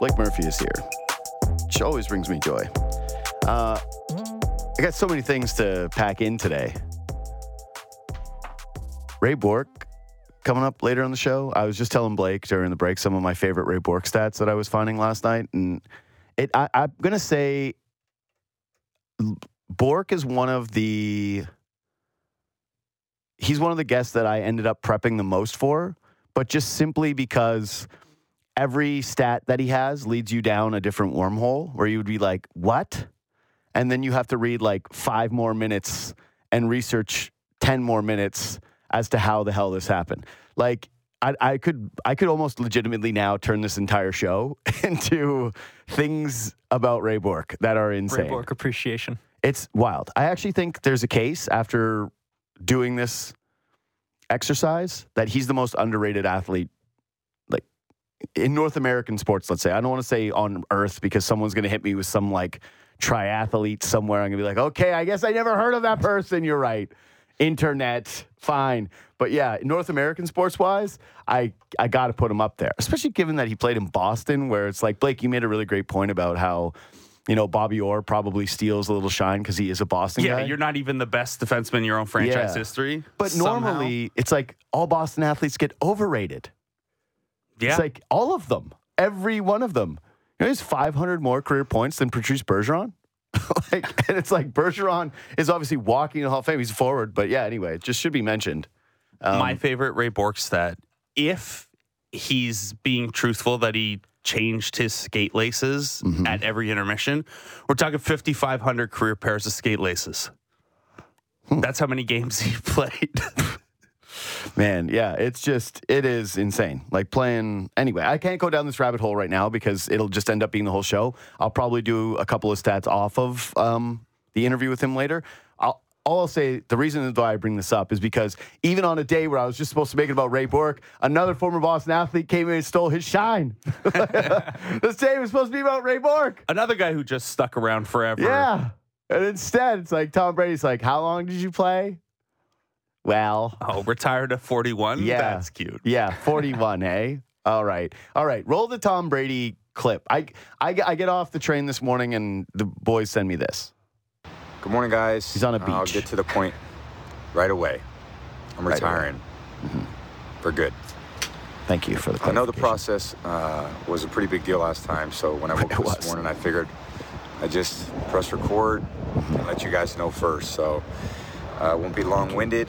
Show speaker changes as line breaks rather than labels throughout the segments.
Blake Murphy is here, which always brings me joy. Uh, I got so many things to pack in today. Ray Bourque coming up later on the show. I was just telling Blake during the break some of my favorite Ray Bourque stats that I was finding last night, and it. I, I'm gonna say Bourque is one of the. He's one of the guests that I ended up prepping the most for, but just simply because every stat that he has leads you down a different wormhole where you would be like, what? And then you have to read like five more minutes and research 10 more minutes as to how the hell this happened. Like, I, I could I could almost legitimately now turn this entire show into things about Ray Bourque that are insane.
Ray Bourque appreciation.
It's wild. I actually think there's a case after doing this exercise that he's the most underrated athlete in North American sports, let's say. I don't want to say on earth because someone's going to hit me with some like triathlete somewhere. I'm going to be like, "Okay, I guess I never heard of that person." You're right. Internet, fine. But yeah, North American sports wise, I I got to put him up there, especially given that he played in Boston where it's like Blake, you made a really great point about how you know, Bobby Orr probably steals a little shine because he is a Boston
Yeah,
guy.
you're not even the best defenseman in your own franchise
Yeah.
history.
But
somehow.
normally, it's like all Boston athletes get overrated.
Yeah,
It's like all of them, every one of them. You know, he has 500 more career points than Patrice Bergeron. like, and it's like Bergeron is obviously walking the Hall of Fame. He's forward, but yeah. Anyway, it just should be mentioned. Um,
my favorite Ray Bourque's that If he's being truthful that he changed his skate laces
Mm-hmm.
at every intermission, we're talking 5,500 career pairs of skate laces.
Hmm.
That's how many games he played.
Man, yeah, it's just it is insane. Like playing anyway. I can't go down this rabbit hole right now because it'll just end up being the whole show. I'll probably do a couple of stats off of um, the interview with him later. I'll all I'll say the reason why I bring this up is because even on a day where I was just supposed to make it about Ray Bourque, another former Boston athlete came in and stole his shine. this day was supposed to be about Ray Bourque.
Another guy who just stuck around forever.
Yeah. And instead, it's like Tom Brady's like, How long did you play? Well,
Oh, retired at 41?
Yeah.
That's cute.
Yeah, 41, eh? All right. All right. Roll the Tom Brady clip. I, I, I get off the train this morning and the boys send me this.
Good morning, guys.
He's on a beach.
I'll get to the point right away. I'm
Right away.
retiring for good.
Thank you for the
I know the process uh, was a pretty big deal last time, so when I woke up this morning, I figured I just press record and let you guys know first. So uh, it won't be long-winded.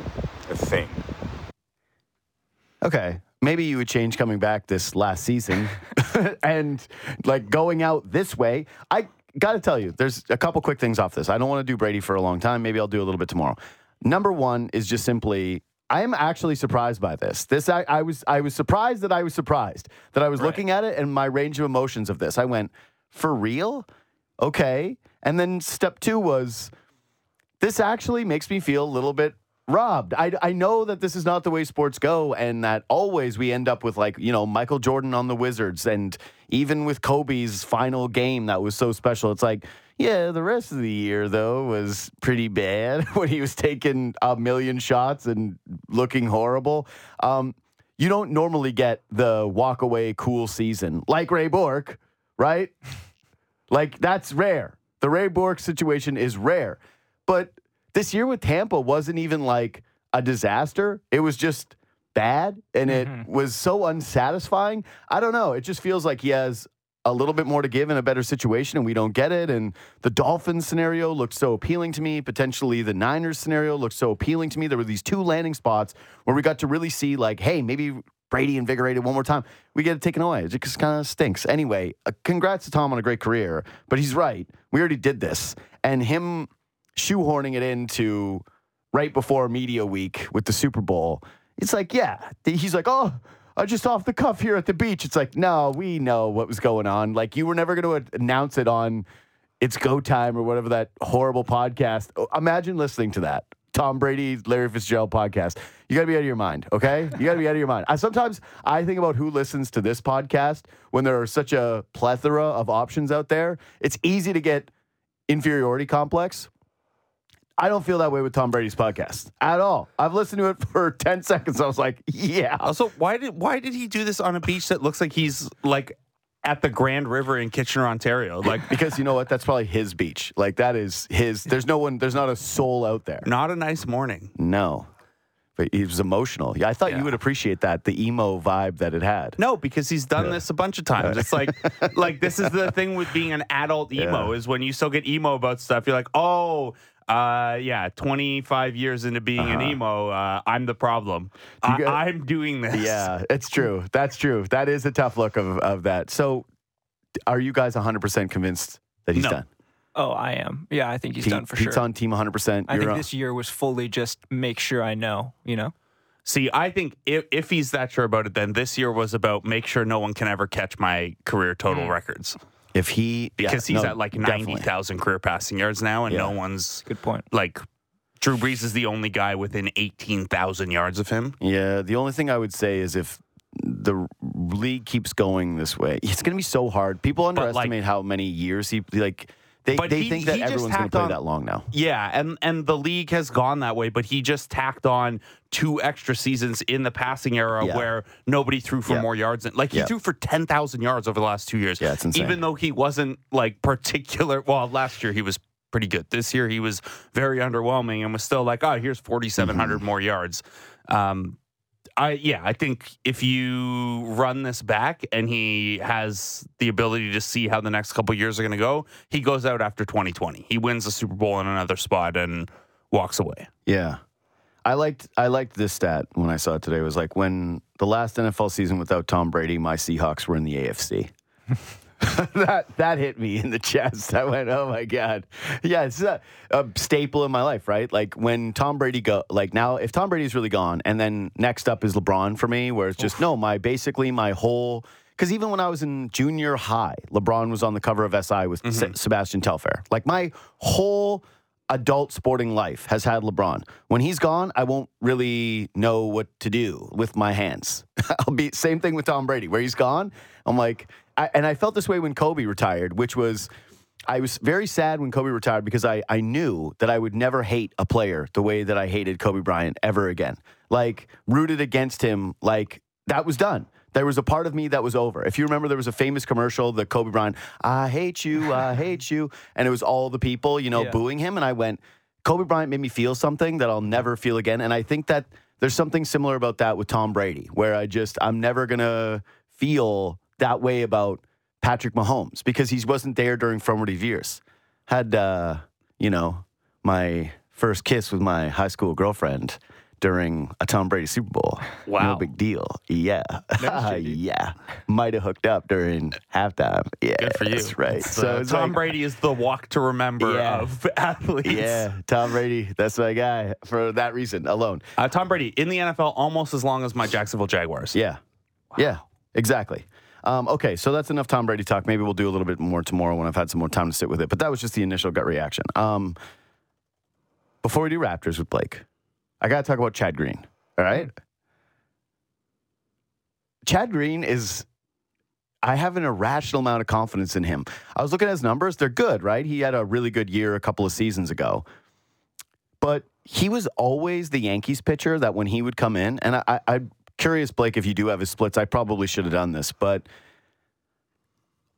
Okay. Maybe you would change coming back this last season and like going out this way. I got to tell you, there's a couple quick things off this. I don't want to do Brady for a long time. Maybe I'll do a little bit tomorrow. Number one is just simply. I am actually surprised by this. This I, I was I was surprised that I was surprised that I was looking at it and my range of emotions of this. I went, for real? Okay. And then step two was this actually makes me feel a little bit robbed. I, I know that this is not the way sports go, and that always we end up with like, you know, Michael Jordan on the Wizards, and even with Kobe's final game that was so special. It's like, yeah, the rest of the year, though, was pretty bad when he was taking a million shots and looking horrible. Um, you don't normally get the walk away cool season like Ray Bourque, right? Like that's rare. The Ray Bourque situation is rare. But this year with Tampa wasn't even like a disaster. It was just bad and it was so unsatisfying. I don't know. It just feels like he has a little bit more to give in a better situation and we don't get it. And the Dolphins scenario looked so appealing to me. Potentially the Niners scenario looked so appealing to me. There were these two landing spots where we got to really see like, hey, maybe Brady invigorated one more time. We get it taken away. It just kind of stinks. Anyway, uh, congrats to Tom on a great career, but he's right. We already did this. And him shoehorning it into right before media week with the Super Bowl, it's like, yeah, he's like, oh, I just off the cuff here at the beach. It's like, no, we know what was going on. Like you were never going to announce it on It's Go Time or whatever that horrible podcast. Oh, Imagine listening to that. Tom Brady, Larry Fitzgerald podcast. You got to be out of your mind, okay? You got to be out of your mind. I, sometimes I think about who listens to this podcast when there are such a plethora of options out there. It's easy to get inferiority complex. I don't feel that way with Tom Brady's podcast at all. I've listened to it for 10 seconds. I was like, yeah.
Also, why did why did he do this on a beach that looks like he's like at the Grand River in Kitchener, Ontario? Like
Because you know what? That's probably his beach. Like that is his. There's no one. There's not a soul out there.
not a nice morning.
No, but he was emotional. Yeah, I thought
Yeah.
you would appreciate that the emo vibe that it had.
No, because he's done this a bunch of times. It's like like this is the thing with being an adult emo
Yeah.
is when you still get emo about stuff. You're like, oh. Uh yeah, 25 years into being an emo, uh, I'm the problem. I,
get-
I'm doing this.
Yeah, it's true. That's true. That is a tough look of, of that. So, are you guys 100% convinced that he's
No.
done?
Oh, I am. Yeah, I think he's
Pete-
done for
Pete's
sure.
on team 100%.
I
You're
think
on-
this year was fully just make sure I know, you know?
See, I think if, if he's that sure about it, then this year was about make sure no one can ever catch my career total records
if he yeah,
because he's
no,
at like 90,000 career passing yards now, and
Yeah.
no one's
Good point.
like Drew Brees is the only guy within 18,000 yards of him.
Yeah, the only thing I would say is if the league keeps going this way, it's going to be so hard. People
like-
underestimate how many years he like. They,
But
they
he-
think that everyone's going to play
on-
that long now.
Yeah, and and the league has gone that way, but he just tacked on two extra seasons in the passing era
Yeah.
where nobody threw for
Yeah.
more yards. than- Like he
Yeah.
threw for ten thousand yards over the last two years.
Yeah, it's insane.
Even though he wasn't like particular. Well, last year he was pretty good. This year he was very underwhelming and was still like, oh, here's forty seven hundred
Mm-hmm.
more yards. Um, I yeah, I think if you run this back and he has the ability to see how the next couple years are going to go, he goes out after 2020. He wins the Super Bowl in another spot and walks away.
Yeah. I liked I liked this stat when I saw it today. It was like when the last NFL season without Tom Brady, my Seahawks were in the AFC. that that hit me in the chest. I went, "Oh my god!" Yeah, it's a, a staple in my life, right? Like when Tom Brady go, like now, if Tom Brady's really gone, and then next up is LeBron for me, where it's just no, my basically my whole. Because even when I was in junior high, LeBron was on the cover of SI with mm-hmm. Se- Sebastian Telfair. Like my whole adult sporting life has had LeBron. When he's gone, I won't really know what to do with my hands. I'll be same thing with Tom Brady. Where he's gone, I'm like, I, and I felt this way when Kobe retired, which was. I was very sad when Kobe retired because I, I knew that I would never hate a player the way that I hated Kobe Bryant ever again. Like, rooted against him, like, that was done. There was a part of me that was over. If you remember, there was a famous commercial that Kobe Bryant, I hate you, I hate you. And it was all the people, you know,
Yeah.
booing him. And I went, Kobe Bryant made me feel something that I'll never feel again. And I think that there's something similar about that with Tom Brady, where I just, I'm never going to feel that way about Patrick Mahomes because he wasn't there during formative years. Had, uh, you know, my first kiss with my high school girlfriend during a Tom Brady Super Bowl.
Wow, No
big deal. Yeah. yeah. Might have hooked up during halftime. Yeah.
Good for you.
That's right.
It's,
so it's
Tom
like-
Brady is the walk to remember
Yeah.
of athletes.
Yeah, Tom Brady. That's my guy for that reason alone.
Uh, Tom Brady in the NFL almost as long as my Jacksonville Jaguars.
Yeah. Yeah, exactly. Um, okay, so that's enough Tom Brady talk. Maybe we'll do a little bit more tomorrow when I've had some more time to sit with it. But that was just the initial gut reaction. Um, before we do Raptors with Blake, I got to talk about Chad Green. All right. Chad Green is. I have an irrational amount of confidence in him. I was looking at his numbers; they're good, right? He had a really good year a couple of seasons ago, but he was always the Yankees pitcher that when he would come in, and I, I, curious, Blake, if you do have his splits, I probably should have done this, but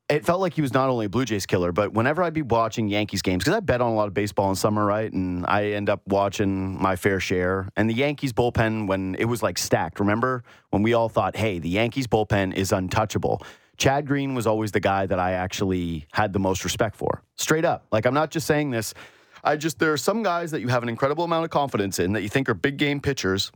it felt like he was not only a Blue Jays killer, but whenever I'd be watching Yankees games, because I bet on a lot of baseball in summer, right? And I end up watching my fair share. And the Yankees bullpen, when it was like stacked, remember when we all thought, hey, the Yankees bullpen is untouchable? Chad Green was always the guy that I actually had the most respect for. Straight up. Like, I'm not just saying this. I just, there are some guys that you have an incredible amount of confidence in that you think are big game pitchers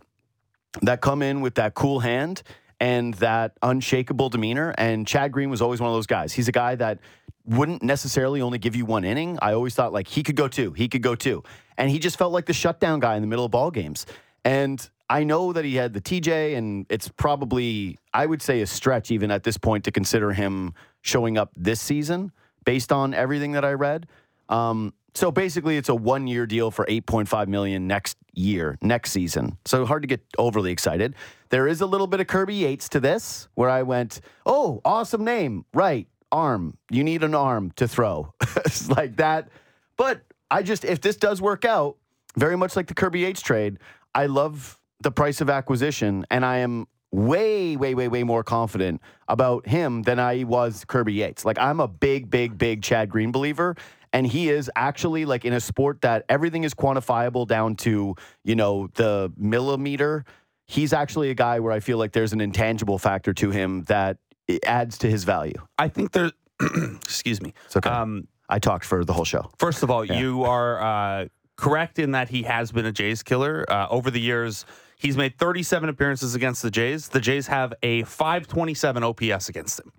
that come in with that cool hand and that unshakable demeanor. And Chad Green was always one of those guys. He's a guy that wouldn't necessarily only give you one inning. I always thought like he could go two, he could go two, and he just felt like the shutdown guy in the middle of ball games. And I know that he had the TJ, and it's probably, I would say, a stretch even at this point to consider him showing up this season based on everything that I read. Um, so basically, it's a one-year deal for 8.5 million next year, next season. So hard to get overly excited. There is a little bit of Kirby Yates to this, where I went, "Oh, awesome name, right? Arm. You need an arm to throw." like that. But I just, if this does work out, very much like the Kirby Yates trade, I love the price of acquisition, and I am way, way, way, way more confident about him than I was Kirby Yates. Like I'm a big, big, big Chad Green believer. And he is actually like in a sport that everything is quantifiable down to, you know, the millimeter. He's actually a guy where I feel like there's an intangible factor to him that adds to his value.
I think there. excuse me.
It's okay.
Um,
I talked for the whole show.
First of all, you are uh, correct in that he has been a Jays killer uh, over the years. He's made 37 appearances against the Jays. The Jays have a 527 OPS against him.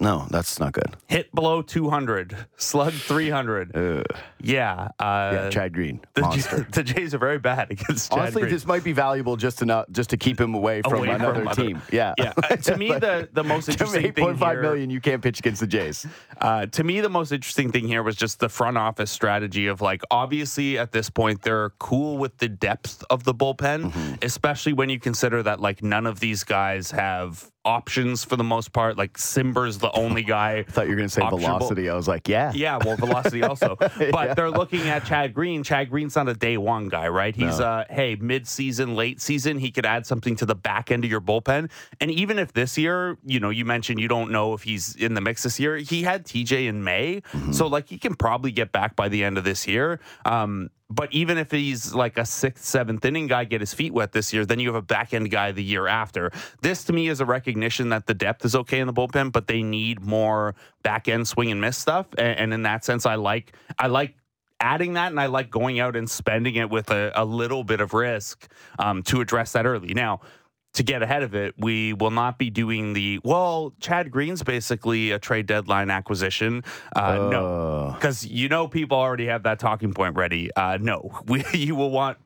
No, that's not good.
Hit below 200, slug 300. Yeah. Uh,
Yeah, Chad Green,
the,
monster.
the Jays are very bad against Chad
Honestly,
Green.
this might be valuable just to not just to keep him away from
Away from
another
other-
team. Yeah,
Yeah, uh, to me, the- the most interesting
eight
thing
point five
here-
million, you can't pitch against the Jays.
Uh, to me, the most interesting thing here was just the front office strategy of like, obviously, at this point, they're cool with the depth of the bullpen,
Mm-hmm.
especially when you consider that like none of these guys have options for the most part. Like Cimber's the only guy.
I thought you were going to say
Optionable.
velocity. I was like, yeah,
Yeah, well, velocity also. But they're looking at Chad Green. Chad Green's not a day one guy, right? He's
No.
uh hey, mid season, late season, he could add something to the back end of your bullpen. And even if this year, you know, you mentioned you don't know if he's in the mix this year. He had TJ in May. So like he can probably get back by the end of this year. Um but even if he's like a sixth, seventh inning guy, get his feet wet this year, then you have a back end guy the year after. This to me is a recognition that the depth is okay in the bullpen, but they need more back end swing and miss stuff. And, and in that sense, I like I like adding that, and I like going out and spending it with a, a little bit of risk um, to address that early. Now. To get ahead of it, we will not be doing the well. Chad Green's basically a trade deadline acquisition. Uh, no,
Uh,
because you know people already have that talking point ready. Uh, no, we, you will want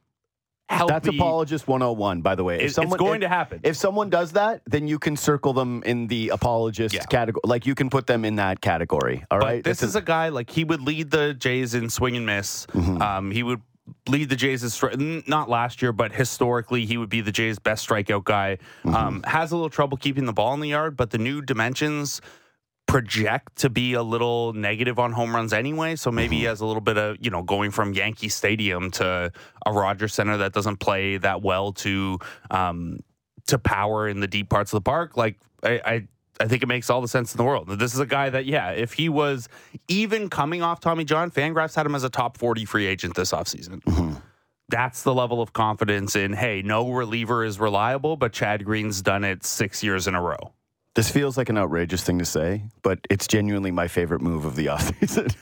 help.
that's apologist 101, by the way.
It- it's going to happen.
If someone does that, then you can circle them in the apologist
Yeah.
category. Like you can put them in that category. All
But
right.
this is a guy like he would lead the Jays in swing and miss.
Mm-hmm.
Um, he would lead the Jays stri- not last year, but historically he would be the Jays' best strikeout guy.
Mm-hmm.
Um, has a little trouble keeping the ball in the yard, but the new dimensions project to be a little negative on home runs anyway. So maybe he
Mm-hmm.
has a little bit of, you know, going from Yankee Stadium to a Rogers Center that doesn't play that well to um, to power in the deep parts of the park. Like I, I I think it makes all the sense in the world. This is a guy that, yeah, if he was even coming off Tommy John, Fangraphs had him as a top 40 free agent this offseason. Mm-hmm. That's the level of confidence in, hey, no reliever is reliable, but Chad Green's done it six years in a row.
This feels like an outrageous thing to say, but it's genuinely my favorite move of the offseason.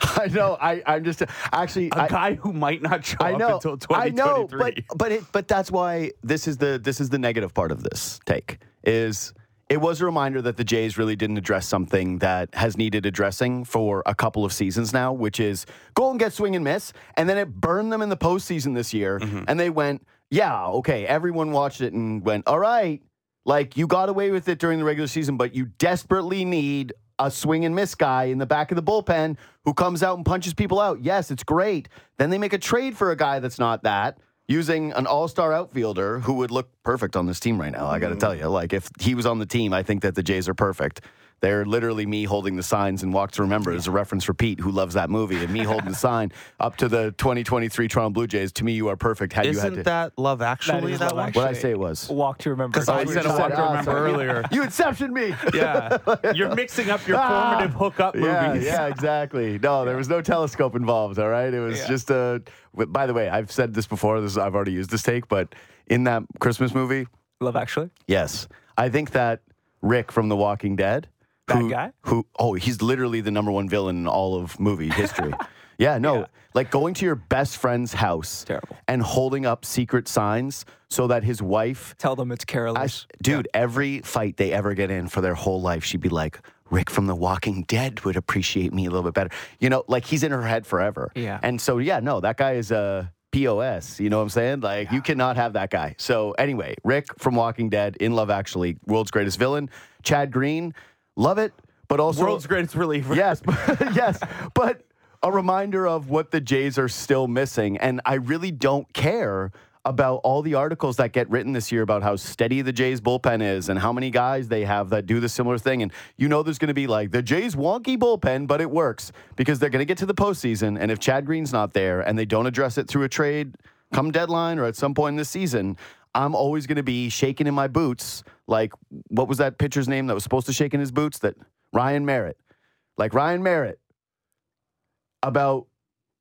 I know. I, I'm just actually.
A
I,
guy who might not show
I
up
know.
until
I know,
2023.
but but it, but that's why this is the this is the negative part of this take is it was a reminder that the Jays really didn't address something that has needed addressing for a couple of seasons now, which is go and get swing and miss, and then it burned them in the postseason this year,
Mm-hmm.
and they went, yeah, okay, everyone watched it and went, all right, like you got away with it during the regular season, but you desperately need a swing and miss guy in the back of the bullpen who comes out and punches people out. Yes, it's great. Then they make a trade for a guy that's not that using an all-star outfielder who would look perfect on this team right now. I got to mm-hmm. tell you, like if he was on the team, I think that the Jays are perfect. They're literally me holding the signs and Walk to Remember is a reference for Pete, who loves that movie, and me holding the sign up to the 2023 Toronto Blue Jays. To me, you are perfect. Had you had
Isn't
to,
that Love Actually?
is
That,
Love
one?
what I say it was.
Walk to remember.
Because I
you
said a Walk to
ah,
Remember
sorry.
earlier.
You inceptioned me.
Yeah, you're mixing up your
Ah!
formative hookup
Yeah,
movies.
yeah, exactly. No, there was no telescope involved. All right, it was
Yeah.
just a. By the way, I've said this before. This I've already used this take, but in that Christmas movie,
Love Actually.
yes, I think that Rick from The Walking Dead,
Bad
who,
guy?
who oh, he's literally the number one villain in all of movie history. yeah, no,
Yeah.
like going to your best friend's house
Terrible.
and holding up secret signs so that his wife
Tell them it's
I,
careless.
dude, every fight they ever get in for their whole life, she'd be like, Rick from The Walking Dead would appreciate me a little bit better. You know, like he's in her head forever.
Yeah.
And so, yeah, no, that guy is a POS. You know what I'm saying? Like, you cannot have that guy. So, anyway, Rick from Walking Dead in Love Actually, world's greatest villain. Chad Green, love it, but also.
World's greatest reliever.
Yes, but, yes, but a reminder of what the Jays are still missing. And I really don't care about all the articles that get written this year about how steady the Jays bullpen is and how many guys they have that do the similar thing. And you know there's going to be like the Jays wonky bullpen, but it works because they're going to get to the postseason. And if Chad Green's not there and they don't address it through a trade come deadline or at some point in this season, I'm always going to be shaking in my boots. Like, what was that pitcher's name that was supposed to shake in his boots? That Ryan Merritt. Like Ryan Merritt about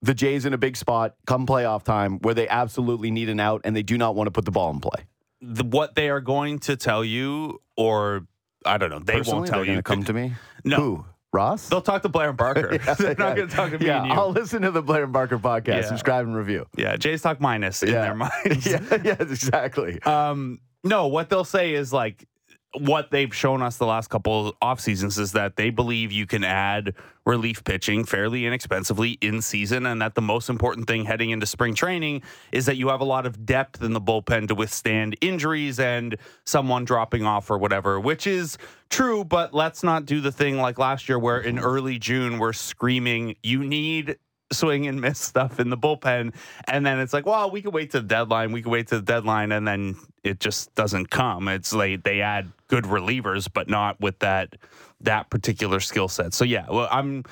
the Jays in a big spot come playoff time where they absolutely need an out and they do not want to put the ball in play.
The, what they are going to tell you, or I don't know, they
Personally,
won't tell you.
come to me.
No.
Who? Ross?
They'll talk to Blair and Barker. They're not going to talk to me
yeah,
and you.
I'll listen to the Blair and Barker podcast.
Yeah.
Subscribe and review.
yeah, Jays talk minus in
Yeah.
their minds.
yeah, yeah, exactly.
Um, no, what they'll say is like what they've shown us the last couple off seasons is that they believe you can add relief pitching fairly inexpensively in season, and that the most important thing heading into spring training is that you have a lot of depth in the bullpen to withstand injuries and someone dropping off or whatever, which is true. But let's not do the thing like last year where in early June we're screaming, you need swing and miss stuff in the bullpen. And then it's like, well, we can wait to the deadline. We can wait to the deadline. And then it just doesn't come. It's like they add good relievers, but not with that that particular skill set. So yeah, well, I'm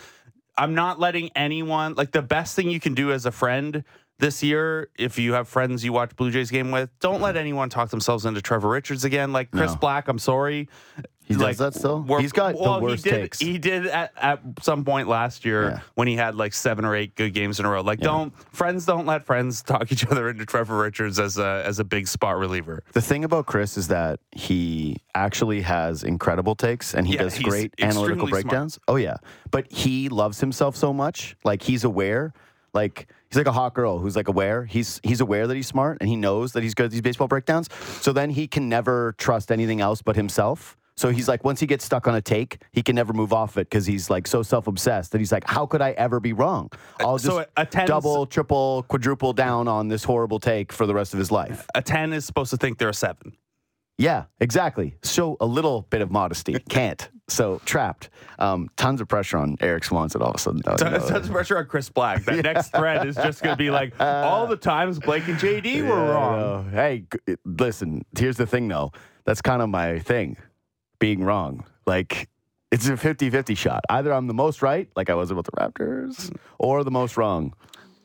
I'm not letting anyone like the best thing you can do as a friend this year, if you have friends you watch Blue Jays game with, don't let anyone talk themselves into Trevor Richards again. Like Chris
No.
Black, I'm sorry.
He does that still?
we're-
He's got the
well,
worst
he did,
takes.
He did at, at some point last year
Yeah.
when he had like seven or eight good games in a row. Like, don't friends don't let friends talk each other into Trevor Richards as a as a big spot reliever.
The thing about Chris is that he actually has incredible takes and he
Yeah,
does great analytical
extremely smart.
breakdowns. Oh yeah. But he loves himself so much. Like he's aware. Like he's like a hot girl who's like aware. He's he's aware that he's smart and he knows that he's good at these baseball breakdowns. So then he can never trust anything else but himself. So he's like, once he gets stuck on a take, he can never move off it because he's like so self obsessed that he's like, how could I ever be wrong? I'll just
so a 10's
double, triple, quadruple down on this horrible take for the rest of his life.
A ten is supposed to think they're a seven.
Yeah, exactly. Show a little bit of modesty. Can't. So trapped. Um, tons of pressure on Erik Swanson all of a sudden. though, you know.
Tons of pressure on Chris Black. That next thread is just going to be like all the times Blake and JD were
Yeah, I
wrong.
Hey, listen, here's the thing though. That's kind of my thing, being wrong. Like, it's a 50 50 shot. Either I'm the most right, like I was about the Raptors, or the most wrong.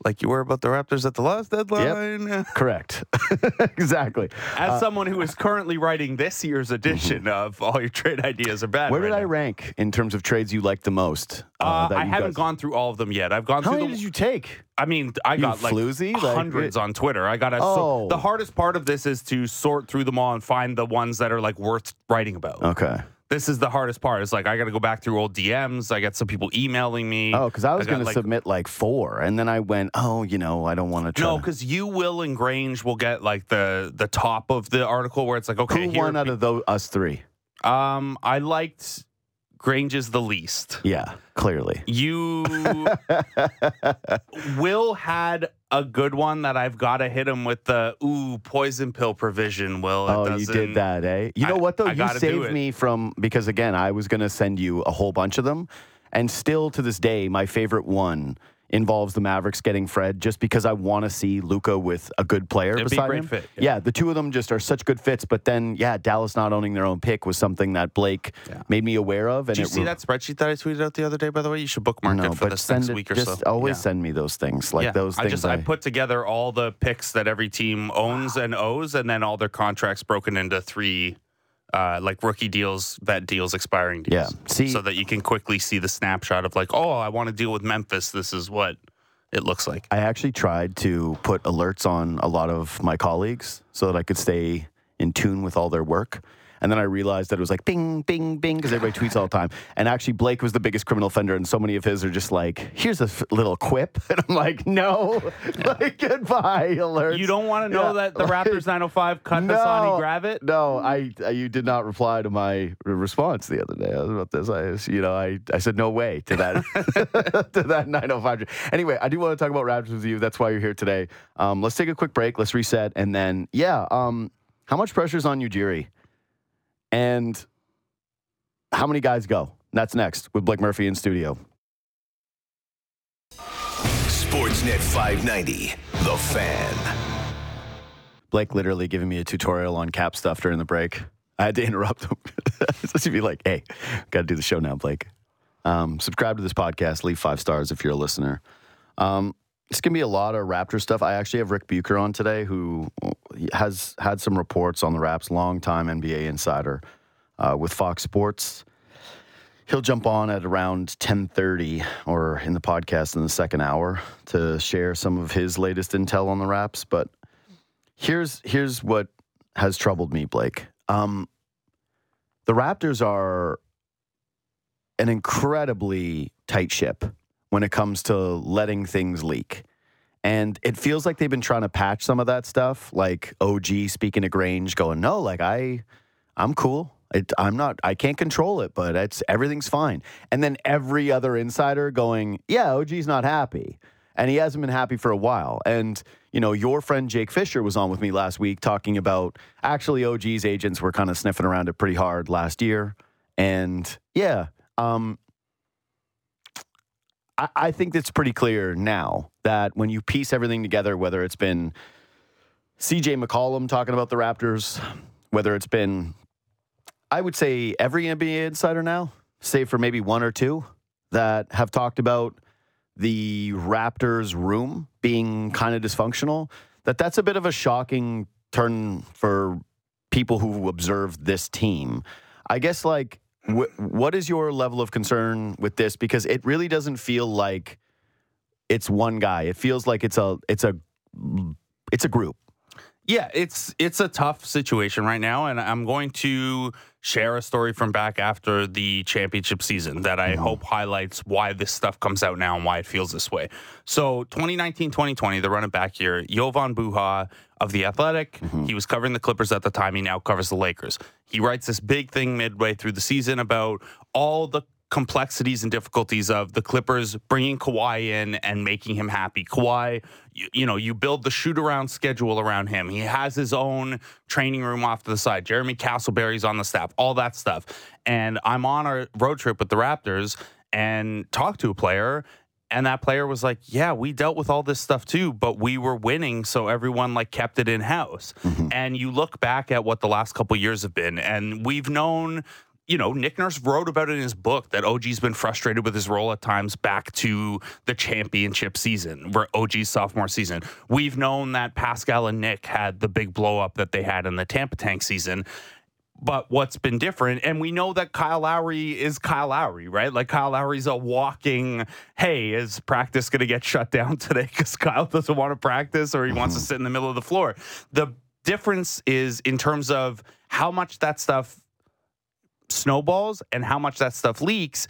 Like you were about the Raptors at the last deadline.
Correct. exactly.
As uh, someone who is currently writing this year's mhm. edition of All Your Trade Ideas Are Bad.
Where did
right
I rank in terms of trades you like the most?
Uh, uh
that
I haven't
guys-
gone through all of them yet. I've gone
How
through How
many
the.
did you take?
I mean, I got like
floozy? Like,
hundreds
it-
on Twitter. I got a,
Oh.
So the hardest part of this is to sort through them all and find the ones that are like worth writing about.
Okay.
This is the hardest part. It's like I got to go back through old DMs. I got some people emailing me.
Oh, because I was going to
like-
submit like four, and then I went, oh, you know, I don't want to try.
No, because you, Will, and Grange will get like the the top of the article where it's like, okay,
who won out of those us three?
um, I liked Grange's the least.
Yeah, clearly.
You, Will had a good one that I've got to hit him with the ooh poison pill provision. Will, It
Oh, you did that, eh? You know
I-
what though?
I
you saved me from because again, I was going to send you a whole bunch of them, and still to this day, my favorite one involves the Mavericks getting Fred, just because I want to see Luka with a good player
It'd be
beside
great
him.
fit,
Yeah. the two of them just are such good fits. But then, yeah, Dallas not owning their own pick was something that Blake
Yeah.
made me aware of. And
Did you see
re-
that spreadsheet that I tweeted out the other day? By the way, you should bookmark
No,
it for
but
this next
it.
week or
just
so.
always
Yeah.
send me those things, like
Yeah.
those
I just I put together all the picks that every team owns and owes, and then all their contracts broken into three, uh, like rookie deals, vet deals, expiring deals.
Yeah. See-
so that you can quickly see the snapshot of like, oh, I want to deal with Memphis. This is what it looks like.
I actually tried to put alerts on a lot of my colleagues so that I could stay in tune with all their work. And then I realized that it was like bing, bing, bing, because everybody tweets all the time. And actually, Blake was the biggest criminal offender, and so many of his are just like, here's a f- little quip. And I'm like, no, like, goodbye, alerts.
You don't want to know
Yeah,
that the Raptors 905 cut
no,
Hassani Gravett?
No, I, I you did not reply to my response the other day about this. I you know I, I said no way to that to that 905. Anyway, I do want to talk about Raptors with you. That's why you're here today. Um, let's take a quick break. Let's reset, and then yeah, um, how much pressure is on Ujiri, and how many guys go? That's next with Blake Murphy in studio.
Sportsnet 590, The Fan.
Blake literally giving me a tutorial on cap stuff during the break. I had to interrupt him. to be like, hey, got to do the show now, Blake. Um, subscribe to this podcast. Leave five stars if you're a listener. Um, it's to be a lot of Raptor stuff. I actually have Ric Bucher on today, who has had some reports on the Raps, long-time NBA insider uh, with Fox Sports. He'll jump on at around 10:30 or in the podcast in the second hour to share some of his latest intel on the Raps. But here's here's what has troubled me, Blake. Um, the Raptors are an incredibly tight ship when it comes to letting things leak. And it feels like they've been trying to patch some of that stuff, like OG speaking to Grange, going, "No, like I, I'm cool. It, I'm not. I can't control it, but it's everything's fine." And then every other insider going, "Yeah, OG's not happy." and he hasn't been happy for a while. And you know, your friend Jake Fisher was on with me last week talking about actually OG's agents were kind of sniffing around it pretty hard last year, and yeah, um, I, I think it's pretty clear now that when you piece everything together, whether it's been CJ McCollum talking about the Raptors, whether it's been, I would say every NBA insider now, save for maybe one or two, that have talked about the Raptors room being kind of dysfunctional, that that's a bit of a shocking turn for people who observe this team. I guess like wh- what is your level of concern with this because it really doesn't feel like it's one guy. It feels like it's a it's a it's a group.
Yeah, it's it's a tough situation right now, and I'm going to share a story from back after the championship season that I mm-hmm. hope highlights why this stuff comes out now and why it feels this way. So 2019, 2020, the running back here, Jovan Buha of the Athletic, mm-hmm. he was covering the Clippers at the time. He now covers the Lakers. He writes this big thing midway through the season about all the complexities and difficulties of the Clippers bringing Kawhi in and making him happy. Kawhi, you, you know, you build the shoot around schedule around him. He has his own training room off to the side. Jeremy Castleberry's on the staff, all that stuff. And I'm on a road trip with the Raptors and talked to a player. And that player was like, "Yeah, we dealt with all this stuff too, but we were winning, so everyone like kept it in house." Mm-hmm. And you look back at what the last couple years have been, and we've known you know, Nick Nurse wrote about it in his book that OG's been frustrated with his role at times back to the championship season, where OG's sophomore season. We've known that Pascal and Nick had the big blow up that they had in the Tampa Tank season. But what's been different, and we know that Kyle Lowry is Kyle Lowry, right? Like Kyle Lowry's a walking, hey, is practice going to get shut down today because Kyle doesn't want to practice or he wants to mm-hmm. sit in the middle of the floor? The difference is in terms of how much that stuff snowballs and how much that stuff leaks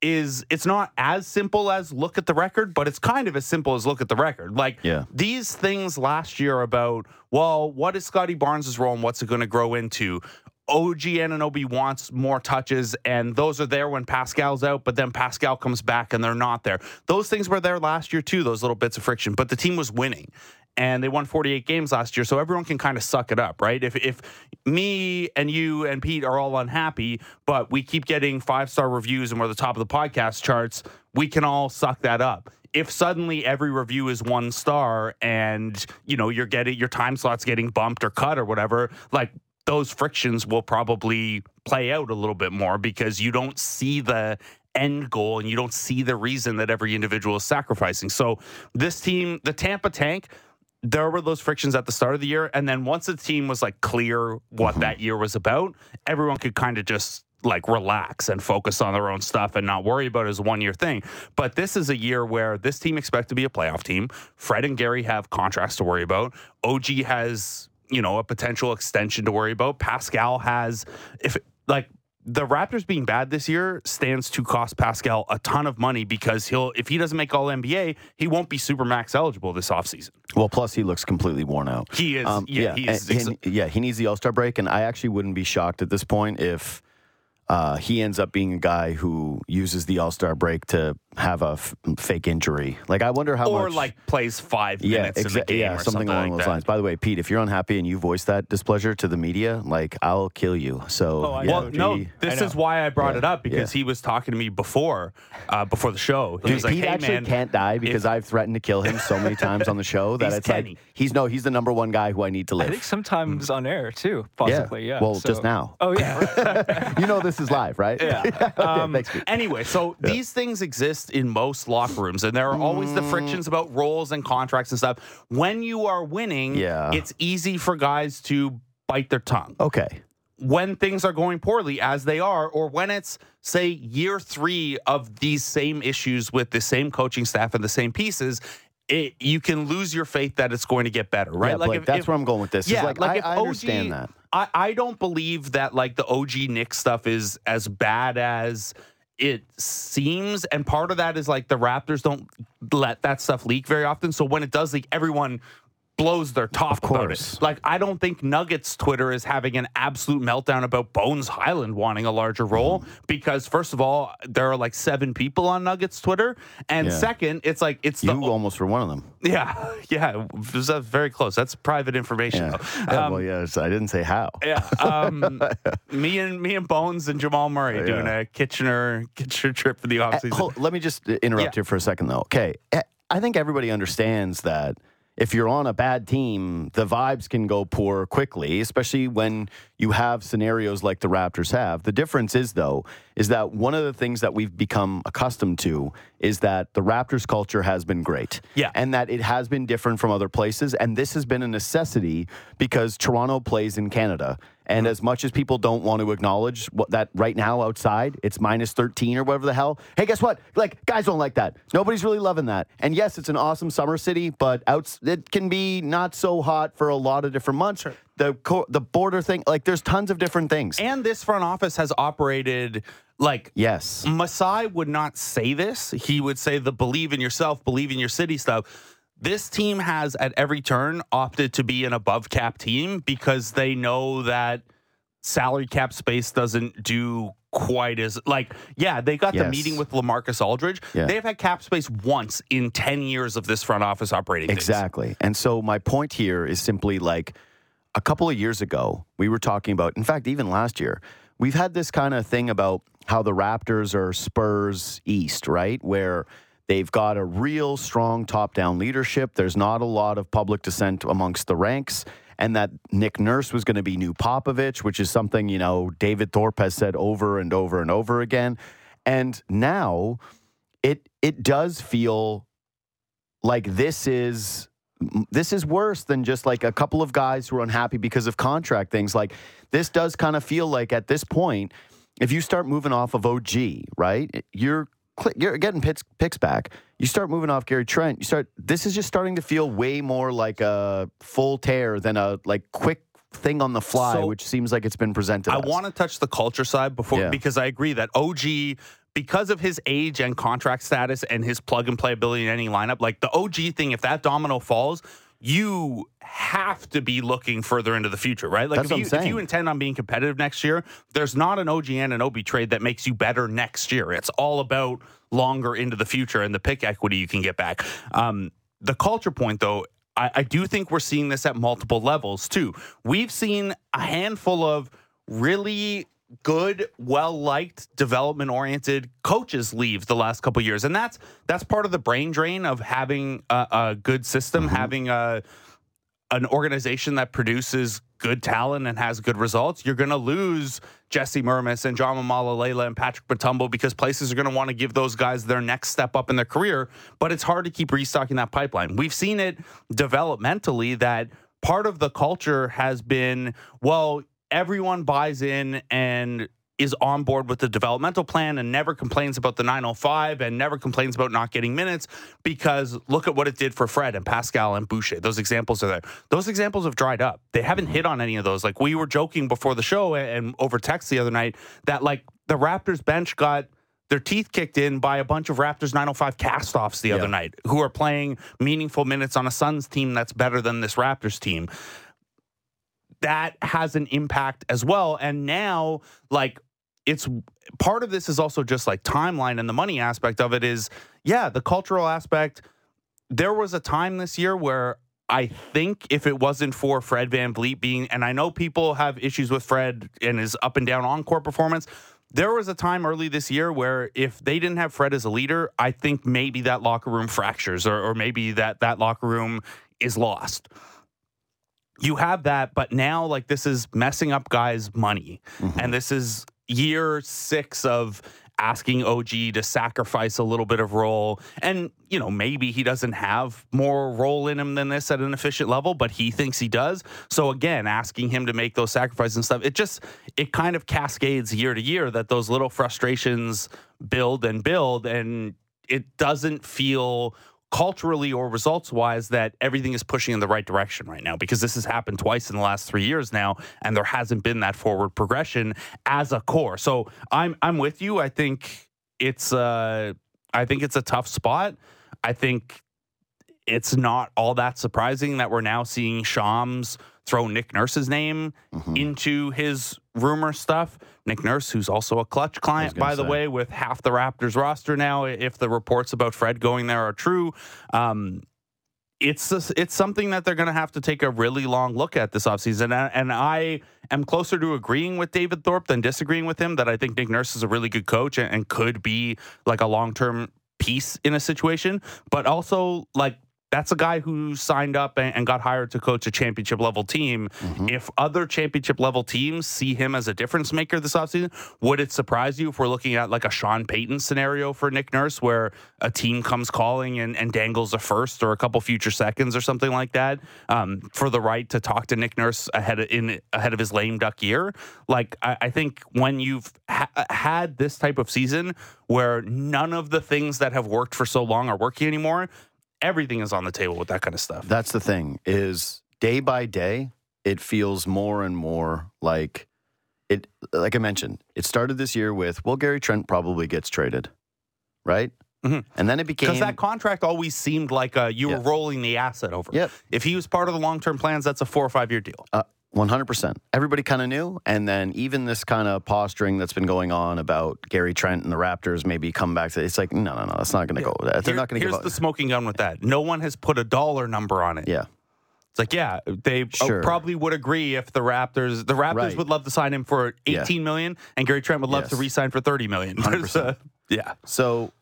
is it's not as simple as look at the record, but it's kind of as simple as look at the record. Like
Yeah.
these things last year about, well, what is Scottie Barnes' role and what's it going to grow into? OG Anunoby wants more touches, and those are there when Pascal's out, but then Pascal comes back and they're not there. Those things were there last year too, those little bits of friction, but the team was winning. And they won 48 games last year, so everyone can kind of suck it up, right? If if me and you and Pete are all unhappy, but we keep getting five star reviews and we're the top of the podcast charts, we can all suck that up if suddenly every review is one star and you know you're getting your time slots getting bumped or cut or whatever like those frictions will probably play out a little bit more because you don't see the end goal and you don't see the reason that every individual is sacrificing so this team the tampa tank there were those frictions at the start of the year and then once the team was like clear what mm-hmm. that year was about everyone could kind of just like relax and focus on their own stuff and not worry about it as one year thing. But this is a year where this team expects to be a playoff team. Fred and Gary have contracts to worry about. OG has you know, a potential extension to worry about. Pascal has, if like the Raptors being bad this year stands to cost Pascal a ton of money because he'll, if he doesn't make all NBA, he won't be super max eligible this offseason.
Well, plus he looks completely worn out.
He is, um, yeah, he is.
and- yeah, he needs the All Star break, and I actually wouldn't be shocked at this point if uh, he ends up being a guy who uses the All Star break to have a f- fake injury. Like I wonder how
or
much.
like plays five
yeah,
minutes in
exa-
the game
yeah,
or
something, along
like
those
that.
lines. By the way, Pete, if you're unhappy and you voice that displeasure to the media, like I'll kill you. So
Oh,
yeah,
Well, no, this is why I brought
Yeah,
it up because
yeah.
he was talking to me before, uh, before the show. He
Dude,
was like,
Pete
"Hey,
actually
man,
can't die because
if-
I've threatened to kill him so many times on the show that
He's
it's
Kenny.
like he's no, he's the number one guy who I need to
I
live.
think sometimes on air too, possibly. Yeah.
Well,
So-
just now.
Oh yeah.
you know this is live, right?
Yeah.
okay,
Um,
thanks, Pete.
Anyway, so these things exist in most locker rooms, and there are always
Mm.
the frictions about roles and contracts and stuff. When you are winning,
Yeah.
it's easy for guys to bite their tongue.
Okay.
When things are going poorly, as they are, or when it's, say, year three of these same issues with the same coaching staff and the same pieces, it, you can lose your faith that it's going to get better, right?
Yeah, Blake, that's where I'm going with this.
Yeah,
like,
like
I,
if
I understand
OG
that.
I, I don't believe that like the OG Nick stuff is as bad as it seems. And part of that is like the Raptors don't let that stuff leak very often. So when it does leak, everyone blows their top about
course.
Like I don't think Nuggets Twitter is having an absolute meltdown about Bones Hyland wanting a larger role because first of all, there are like seven people on Nuggets Twitter. And
Yeah.
second, it's like it's
You
the
almost were one of them.
yeah, yeah, was uh, very close. That's private information.
Yeah. Yeah,
Um,
well, yes, I didn't say how.
yeah, um, me and me and Bones and Jamal Murray doing
Yeah.
a Kitchener Kitchener trip for the
Uh,
offseason.
hold- let me just uh, interrupt here for a second, though. Okay. Uh, I think everybody understands that if you're on a bad team, the vibes can go poor quickly, especially when you have scenarios like the Raptors have. The difference is, though, is that one of the things that we've become accustomed to is that the Raptors culture has been great.
Yeah.
And that it has been different from other places. And this has been a necessity because Toronto plays in Canada. And uh-huh. as much as people don't want to acknowledge what that right now outside, it's minus 13 or whatever the hell. Hey, guess what? Like, guys don't like that. Nobody's really loving that. And yes, it's an awesome summer city, but outs- it can be not so hot for a lot of different months. The, co- the border thing, like, there's tons of different things.
and this front office has operated like
yes.
Masai would not say this. He would say the believe in yourself, believe in your city stuff. This team has at every turn opted to be an above cap team because they know that salary cap space doesn't do quite as like yeah they got the meeting with Lamarcus Aldridge
Yeah.
they've had cap space once in 10 years of this front office operating days.
Exactly. And so my point here is simply like a couple of years ago, we were talking about, in fact, even last year, we've had this kind of thing about how the Raptors are Spurs East, right? Where they've got a real strong top down leadership. There's not a lot of public dissent amongst the ranks. And that Nick Nurse was going to be new Popovich, which is something, you know, David Thorpe has said over and over and over again. And now it it does feel like this is this is worse than just like a couple of guys who are unhappy because of contract things. Like this does kind of feel like at this point, if you start moving off of OG, right, you're you're getting picks, picks back. You start moving off Gary Trent. You start. This is just starting to feel way more like a full tear than a like quick thing on the fly,
So-
which seems like it's been presented.
I want to touch the culture side before
Yeah.
because I agree that OG because of his age and contract status and his plug and play ability in any lineup, like the OG thing, if that domino falls, you have to be looking further into the future, right? Like if you if you intend on being competitive next year, there's not an OG and an OB trade that makes you better next year. It's all about longer into the future and the pick equity you can get back. Um, the culture point though, I, I do think we're seeing this at multiple levels too. We've seen a handful of really good, well liked, development oriented coaches leave the last couple years, and that's that's part of the brain drain of having a, a good system, mm-hmm. having a an organization that produces good talent and has good results, you're going to lose Jesse Mermuys and Jama Mahlalela and Patrick Mutombo because places are going to want to give those guys their next step up in their career. But it's hard to keep restocking that pipeline. We've seen it developmentally that part of the culture has been, well, everyone buys in and is on board with the developmental plan and never complains about the 905 and never complains about not getting minutes because look at what it did for Fred and Pascal and Boucher. Those examples are there. Those examples have dried up. They haven't hit on any of those. Like we were joking before the show and over text the other night that like the Raptors bench got their teeth kicked in by a bunch of Raptors 905 castoffs the yeah. other night who are playing meaningful minutes on a Suns team that's better than this Raptors team that has an impact as well. And now, like, it's part of this is also just like timeline and the money aspect of it is, yeah, the cultural aspect. There was a time this year where I think if it wasn't for Fred VanVleet being, and I know people have issues with Fred and his up and down encore performance. There was a time early this year where if they didn't have Fred as a leader, I think maybe that locker room fractures or, or maybe that that locker room is lost you have that, but now like this is messing up guys' money. Mm-hmm. And this is year six of asking OG to sacrifice a little bit of role. And, you know, maybe he doesn't have more role in him than this at an efficient level, but he thinks he does. So again, asking him to make those sacrifices and stuff, it just it kind of cascades year to year that those little frustrations build and build and it doesn't feel culturally or results wise that everything is pushing in the right direction right now because this has happened twice in the last three years now and there hasn't been that forward progression as a core. So i'm i'm with you. I think it's uh i think it's a tough spot. I think it's not all that surprising that we're now seeing shams throw nick nurse's name mm-hmm. into his rumor stuff Nick Nurse, who's also a Klutch client, by the way, with half the Raptors roster now, if the reports about Fred going there are true. Um, it's a, it's something that they're going to have to take a really long look at this offseason. And, and I am closer to agreeing with David Thorpe than disagreeing with him that I think Nick Nurse is a really good coach and, and could be like a long term piece in a situation. But also, like, that's a guy who signed up and, got hired to coach a championship level team. Mm-hmm. If other championship level teams see him as a difference maker this offseason, would it surprise you if we're looking at like a Sean Payton scenario for Nick Nurse where a team comes calling and, and dangles a first or a couple future seconds or something like that um, for the right to talk to Nick Nurse ahead of, in ahead of his lame duck year? Like, I, I think when you've ha- had this type of season where none of the things that have worked for so long are working anymore, everything is on the table with that kind of stuff.
That's the thing is day by day, it feels more and more like it. Like I mentioned, it started this year with well, Gary Trent probably gets traded, right? Mm-hmm. And then it became
because that contract always seemed like uh, you yeah. were rolling the asset over.
Yep.
If he was part of the long term plans, that's a four or five year deal.
Uh, 100%. Everybody kind of knew. And then even this kind of posturing that's been going on about Gary Trent and the Raptors maybe come back to it's like, no, no, no, that's not going to yeah. go. They're Here, not going
to Here's the smoking gun with that. No one has put a dollar number on it.
Yeah.
It's like, yeah, they sure. probably would agree if the Raptors, the Raptors right. would love to sign him for eighteen yeah. million, and Gary Trent would love yes. to re-sign for 30 million.
uh, yeah. So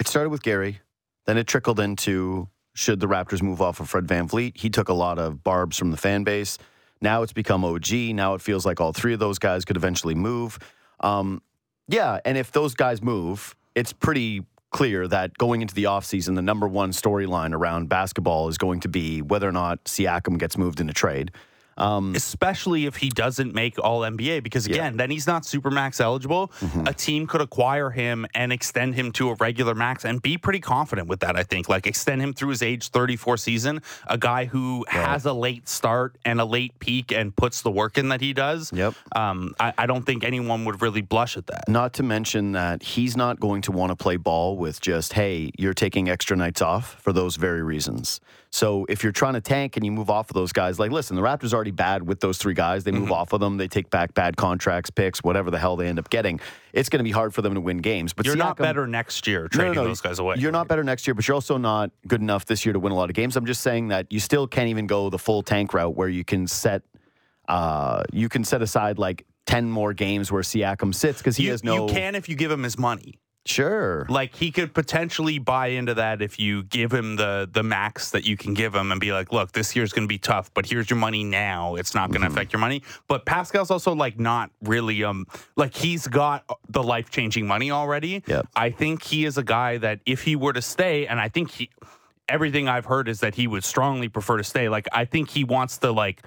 it started with Gary, then it trickled into should the Raptors move off of Fred Van VanVleet. He took a lot of barbs from the fan base. Now it's become OG. Now it feels like all three of those guys could eventually move. Um, yeah, and if those guys move, it's pretty clear that going into the offseason, the number one storyline around basketball is going to be whether or not Siakam gets moved in a trade.
Um, Especially if he doesn't make All NBA, because again, yeah. then he's not super max eligible. Mm-hmm. A team could acquire him and extend him to a regular max and be pretty confident with that. I think, like extend him through his age 34 season. A guy who yeah. has a late start and a late peak and puts the work in that he does.
Yep.
Um, I, I don't think anyone would really blush at that.
Not to mention that he's not going to want to play ball with just, hey, you're taking extra nights off for those very reasons. So if you're trying to tank and you move off of those guys, like listen, the Raptors are already bad with those three guys. They move mm-hmm. off of them. They take back bad contracts, picks, whatever the hell they end up getting. It's going to be hard for them to win games.
But you're Siakam, not better next year trading no, no, no. those guys away.
You're not better next year, but you're also not good enough this year to win a lot of games. I'm just saying that you still can't even go the full tank route where you can set uh, you can set aside like 10 more games where Siakam sits because he
you,
has no.
You can if you give him his money.
Sure.
Like he could potentially buy into that if you give him the the max that you can give him and be like, look, this year's going to be tough, but here's your money now. It's not going to mm-hmm. affect your money. But Pascal's also like not really um like he's got the life changing money already.
Yep.
I think he is a guy that if he were to stay, and I think he everything I've heard is that he would strongly prefer to stay. Like I think he wants to like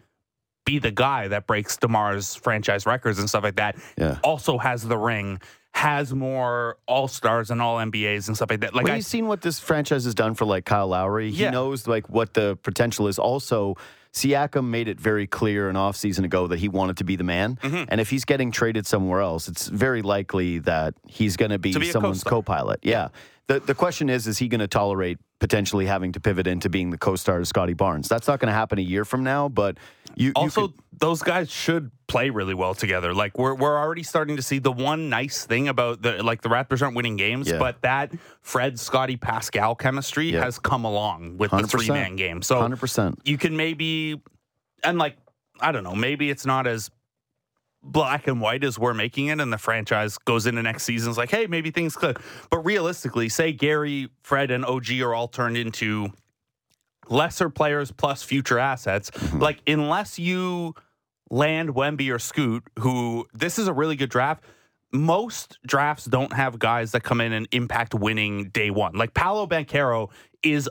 be the guy that breaks DeMar's franchise records and stuff like that.
Yeah.
Also has the ring, has more All Stars and All NBAs and stuff like that. Like
well,
I,
he's seen what this franchise has done for like Kyle Lowry. He
Yeah.
knows like what the potential is. Also, Siakam made it very clear an off season ago that he wanted to be the man.
Mm-hmm.
And if he's getting traded somewhere else, it's very likely that he's going to be someone's
co-star.
co-pilot. Yeah. The the question is, is he going to tolerate potentially having to pivot into being the co-star of Scotty Barnes? That's not going to happen a year from now. But you you
also
could-
those guys should play really well together. Like we're we're already starting to see the one nice thing about the like the Raptors aren't winning games,
Yeah.
but that Fred Scotty Pascal chemistry
Yeah.
has come along with the
100%.
three man game. So
100%.
you can maybe and like I don't know, maybe it's not as black and white as we're making it and the franchise goes into next season. It's like, hey, maybe things click. But realistically, say Gary, Fred, and OG are all turned into lesser players plus future assets. Mm-hmm. Like, unless you land Wemby or Scoot, who this is a really good draft. Most drafts don't have guys that come in and impact winning day one. Like Paolo Banchero is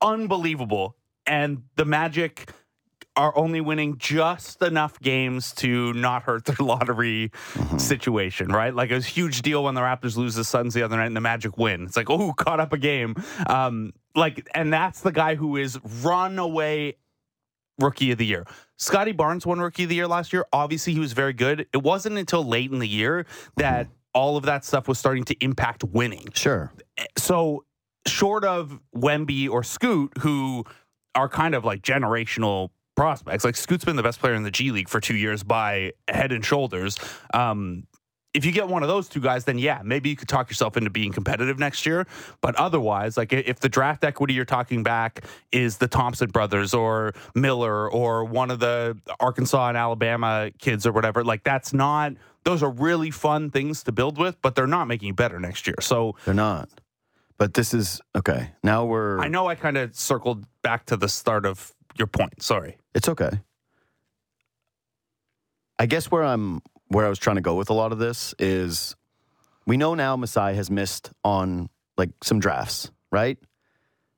unbelievable, and the Magic are only winning just enough games to not hurt their lottery situation, right? Like it was a huge deal when the Raptors lose the Suns the other night and the Magic win. It's like, oh, caught up a game. Um, like, and that's the guy who is runaway rookie of the year. Scotty Barnes won rookie of the year last year. Obviously, he was very good. It wasn't until late in the year that all of that stuff was starting to impact winning
sure.
so short of Wemby or Scoot, who are kind of like generational prospects, like Scoot's been the best player in the G League for two years by head and shoulders. Um, if you get one of those two guys, then yeah, maybe you could talk yourself into being competitive next year. But otherwise, like if the draft equity you're talking back is the Thompson brothers or Miller or one of the Arkansas and Alabama kids or whatever, like that's not. Those are really fun things to build with, but they're not making you better next year. So
They're not. But this is okay. Now we're
I know I kind of circled back to the start of your point. Sorry.
It's okay. I guess where I'm where I was trying to go with a lot of this is we know now Masai has missed on like some drafts, right?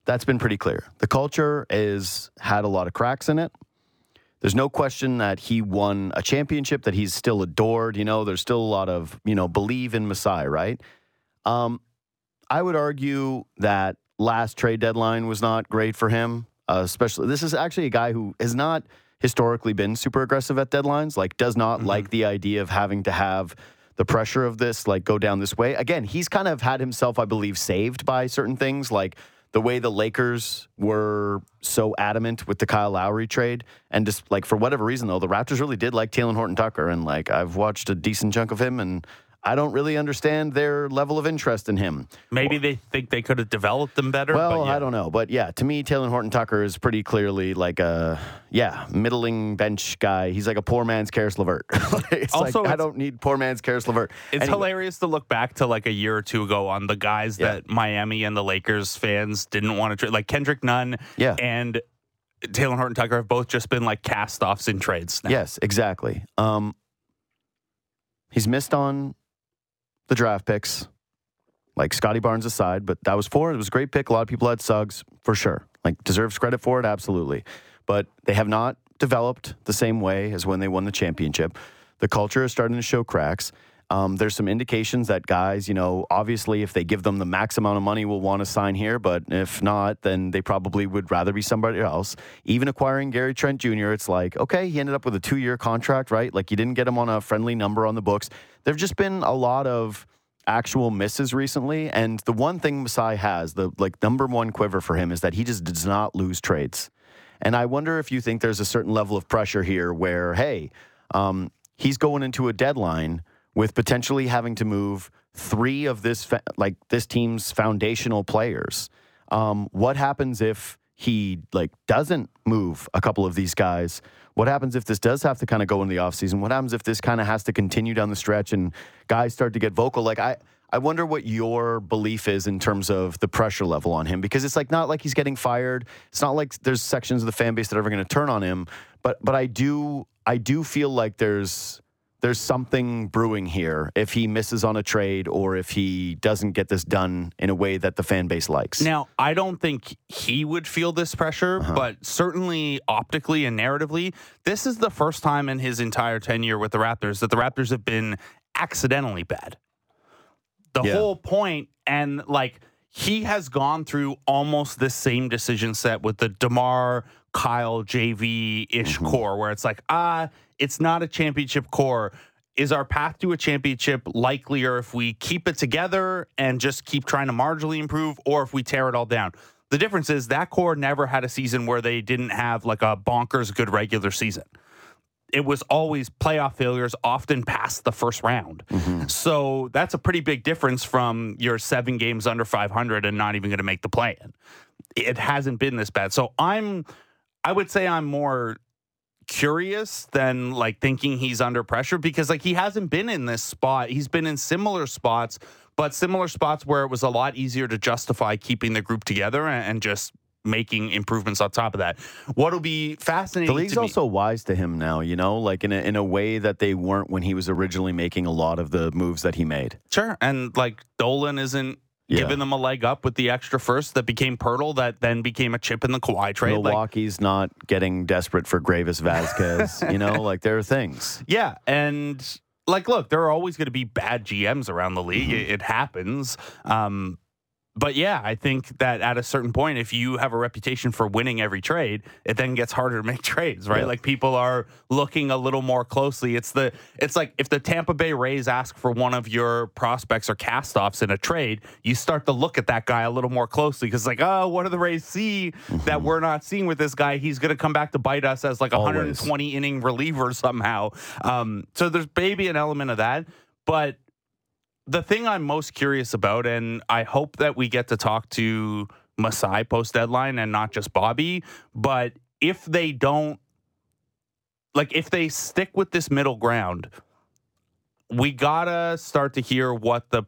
That's been pretty clear. The culture is had a lot of cracks in it. There's no question that he won a championship that he's still adored. You know, there's still a lot of, you know, believe in Masai, right? Um, I would argue that last trade deadline was not great for him. Uh, especially, this is actually a guy who has not historically been super aggressive at deadlines. Like, does not like the idea of having to have the pressure of this, like, go down this way. Again, he's kind of had himself, I believe, saved by certain things, like the way the Lakers were so adamant with the Kyle Lowry trade, and just like for whatever reason, though, the Raptors really did like Talen Horton Tucker, and like I've watched a decent chunk of him, and I don't really understand their level of interest in him.
Maybe they think they could have developed them better.
Well,
but yeah.
I don't know, but yeah, to me, Talen Horton Tucker is pretty clearly like a yeah middling bench guy. He's like a poor man's Caris LeVert. it's
Also,
like I don't need poor man's Caris LeVert.
It's
Anyway,
hilarious to look back to like a year or two ago on the guys
Yeah.
that Miami and the Lakers fans didn't want to trade. Like Kendrick Nunn
Yeah.
and Talen Horton Tucker have both just been like cast offs in trades. Now.
Yes, exactly. Um, he's missed on the draft picks, like Scotty Barnes aside, but that was four. It was a great pick. A lot of people had Suggs for sure. Like deserves credit for it, absolutely. But they have not developed the same way as when they won the championship. The culture is starting to show cracks. Um, there's some indications that guys, you know, obviously, if they give them the max amount of money, will want to sign here. But if not, then they probably would rather be somebody else. Even acquiring Gary Trent Jr., it's like, okay, he ended up with a two year contract, right? Like you didn't get him on a friendly number on the books. There have just been a lot of actual misses recently. And the one thing Masai has, the like number one quiver for him, is that he just does not lose trades. And I wonder if you think there's a certain level of pressure here where, hey, um, he's going into a deadline with potentially having to move three of this like this team's foundational players. Um, what happens if he like doesn't move a couple of these guys? What happens if this does have to kind of go in the offseason? What happens if this kind of has to continue down the stretch and guys start to get vocal? Like I I wonder what your belief is in terms of the pressure level on him because it's like not like he's getting fired. It's not like there's sections of the fan base that are ever going to turn on him. But but I do I do feel like there's there's something brewing here if he misses on a trade or if he doesn't get this done in a way that the fan base likes.
Now, I don't think he would feel this pressure,
Uh-huh.
but certainly optically and narratively, this is the first time in his entire tenure with the Raptors that the Raptors have been accidentally bad. The
Yeah.
whole point, and like he has gone through almost the same decision set with the DeMar, Kyle, JV ish
Mm-hmm.
core, where it's like, ah, it's not a championship core. Is our path to a championship likelier if we keep it together and just keep trying to marginally improve, or if we tear it all down? The difference is that core never had a season where they didn't have like a bonkers good regular season it was always playoff failures, often past the first round. Mm-hmm. So that's a pretty big difference from your seven games under 500 and not even going to make the play in. It hasn't been this bad. So I'm, I would say I'm more curious than like thinking he's under pressure because like he hasn't been in this spot. He's been in similar spots, but similar spots where it was a lot easier to justify keeping the group together and, and just making improvements on top of that. What'll be fascinating
The league's
to me-
also wise to him now, you know, like in a, in a way that they weren't when he was originally making a lot of the moves that he made.
Sure. And like Dolan isn't
Yeah.
giving them a leg up with the extra first that became Poeltl that then became a chip in the Kawhi trade. Like,
Milwaukee's not getting desperate for Greivis Vasquez, you know, like there are things.
yeah. And like, look, there are always going to be bad GMs around the league.
Mm-hmm.
It, it happens. Um, but yeah, I think that at a certain point, if you have a reputation for winning every trade, it then gets harder to make trades, right?
Yeah.
Like people are looking a little more closely. It's the it's like if the Tampa Bay Rays ask for one of your prospects or castoffs in a trade, you start to look at that guy a little more closely because like, oh, what do the Rays see that we're not seeing with this guy? He's going to come back to bite us as like a 120 inning reliever somehow. Um, so there's maybe an element of that, but the thing I'm most curious about, and I hope that we get to talk to Masai post deadline and not just Bobby, but if they don't, like, if they stick with this middle ground, we gotta start to hear what the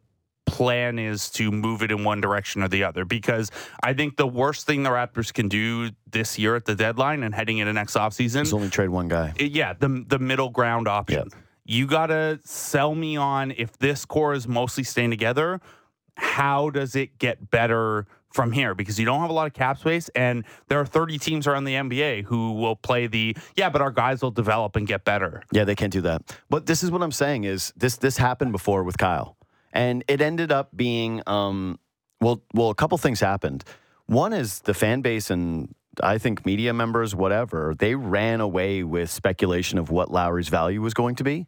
plan is to move it in one direction or the other because I think the worst thing the Raptors can do this year at the deadline and heading into next offseason
is only trade one guy.
yeah, the the middle ground option. You gotta sell me on if this core is mostly staying together. How does it get better from here? Because you don't have a lot of cap space, and there are 30 teams around the NBA who will play the yeah, but our guys will develop and get better.
Yeah, they can't do that. But this is what I'm saying is this this happened before with Kyle. And it ended up being um well well a couple things happened. One is the fan base and I think media members whatever, they ran away with speculation of what Lowry's value was going to be.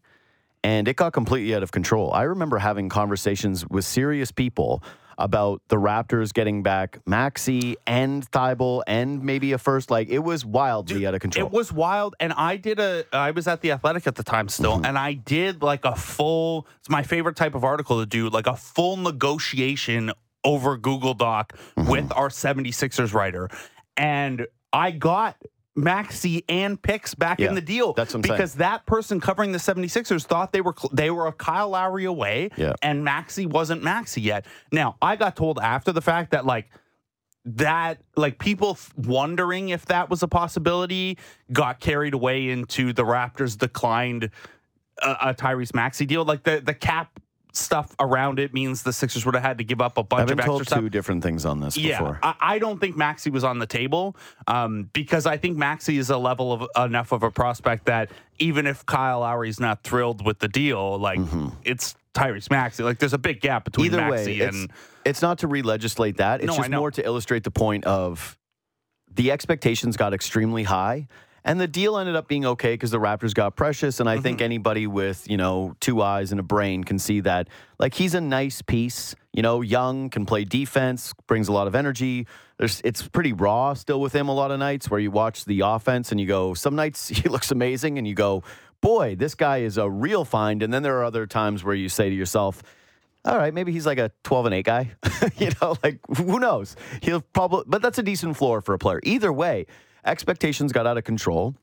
And it got completely out of control. I remember having conversations with serious people about the Raptors getting back Maxey and Thybulle and maybe a first. Like it was wildly out of control.
It was wild, and I did a. I was at the Athletic at the time still,
Mm-hmm.
and I did like a full. It's my favorite type of article to do, like a full negotiation over Google Doc
Mm-hmm.
with our 76ers writer, and I got. Maxey and picks back
Yeah,
in the deal.
that's I'm saying.
because that person covering the 76ers thought they were they were a Kyle Lowry away
Yeah.
and Maxey wasn't Maxey yet. Now, I got told after the fact that like that like people wondering if that was a possibility got carried away into the Raptors declined a, a Tyrese Maxey deal. Like the the cap stuff around it means the Sixers would have had to give up a bunch
I've been
of
told
extra
two
stuff.
different things on this
Yeah,
before.
I, I don't think Maxey was on the table um, because I think Maxey is a level of enough of a prospect that even if Kyle Lowry's not thrilled with the deal, like it's Tyrese Maxey. Like there's a big gap between
Mm-hmm. Either
Maxey
way,
and
it's, it's not to re-legislate that. It's
No,
just more to illustrate the point of the expectations got extremely high, and the deal ended up being okay because the Raptors got Precious, and I think
Mm-hmm.
anybody with you know two eyes and a brain can see that like he's a nice piece. You know, young, can play defense, brings a lot of energy. There's, it's pretty raw still with him a lot of nights where you watch the offense and you go, some nights he looks amazing, and you go, boy, this guy is a real find. And then there are other times where you say to yourself, all right, maybe he's like a 12 and 8 guy. you know, like who knows? He'll probably, but that's a decent floor for a player. Either way, expectations got out of control,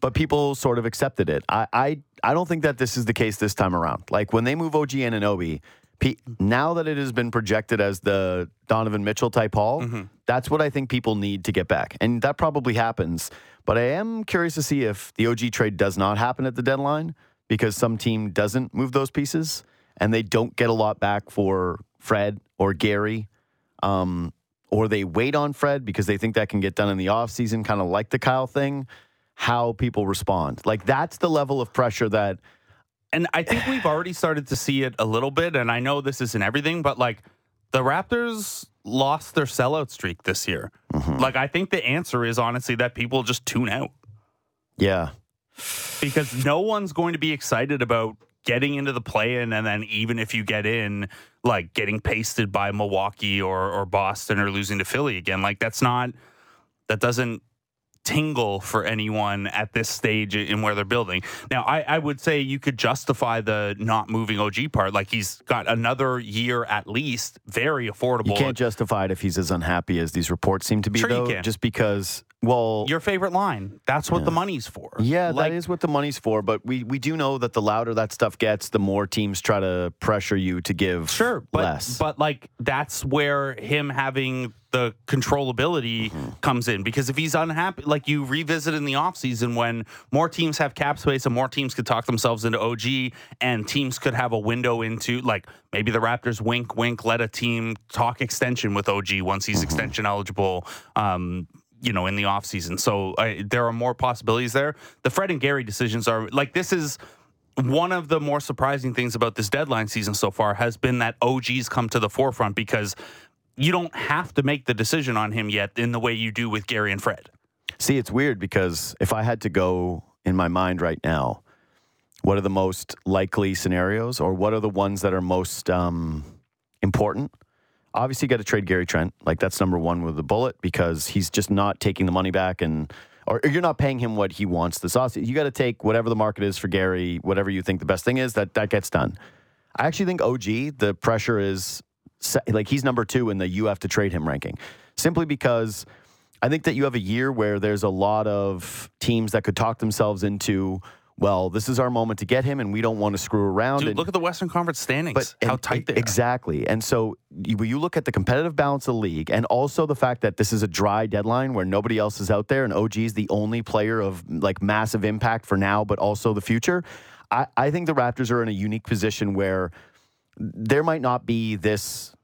but people sort of accepted it. I, I, I don't think that this is the case this time around. Like when they move OG and Anunoby, P- now that it has been projected as the Donovan Mitchell type haul, that's what I think people need to get back. And that probably happens. But I am curious to see if the OG trade does not happen at the deadline. because some team doesn't move those pieces and they don't get a lot back for Fred or Gary. Um, or they wait on Fred because they think that can get done in the offseason, kind of like the Kyle thing, how people respond. Like that's the level of pressure that.
And I think we've already started to see it a little bit. And I know this isn't everything, but like the Raptors lost their sellout streak this year. Mm-hmm. Like I think the answer is honestly that people just tune out.
Yeah.
Because no one's going to be excited about getting into the play in and then even if you get in like getting pasted by Milwaukee or or Boston or losing to Philly again like that's not that doesn't tingle for anyone at this stage in where they're building. Now, I, I, would say you could justify the not moving OG part. Like he's got another year at least, very affordable.
You can't justify it if he's as unhappy as these reports seem to be,
sure
though, just because well,
your favorite line. That's what yeah. the money's for.
Yeah, like, that is what the money's for. But we, we do know that the louder that stuff gets, the more teams try to pressure you to give
sure, but,
less.
But like that's where him having the controllability mm-hmm. comes in because if he's unhappy, like you revisit in the offseason when more teams have cap space and more teams could talk themselves into OG and teams could have a window into like maybe the Raptors wink wink let a team talk extension with OG once he's mm-hmm. extension eligible. Um, you know, in the offseason. So uh, there are more possibilities there. The Fred and Gary decisions are like this is one of the more surprising things about this deadline season so far has been that OG's come to the forefront because you don't have to make the decision on him yet in the way you do with Gary and Fred.
See, it's weird because if I had to go in my mind right now, what are the most likely scenarios or what are the ones that are most um, important? Obviously got to trade Gary Trent. Like that's number one with the bullet because he's just not taking the money back and or, you're not paying him what he wants. The sauce you got to take whatever the market is for Gary, whatever you think the best thing is. That that gets done. I actually think OG the pressure is like he's number two in the you have to trade him ranking, simply because I think that you have a year where there's a lot of teams that could talk themselves into well, this is our moment to get him, and we don't want to screw around.
Dude,
and,
look at the Western Conference standings. But, how and, tight they
exactly. And so you, you look at the competitive balance of the league, and also the fact that this is a dry deadline where nobody else is out there, and OG is the only player of like massive impact for now, but also the future. I, I think the Raptors are in a unique position where there might not be this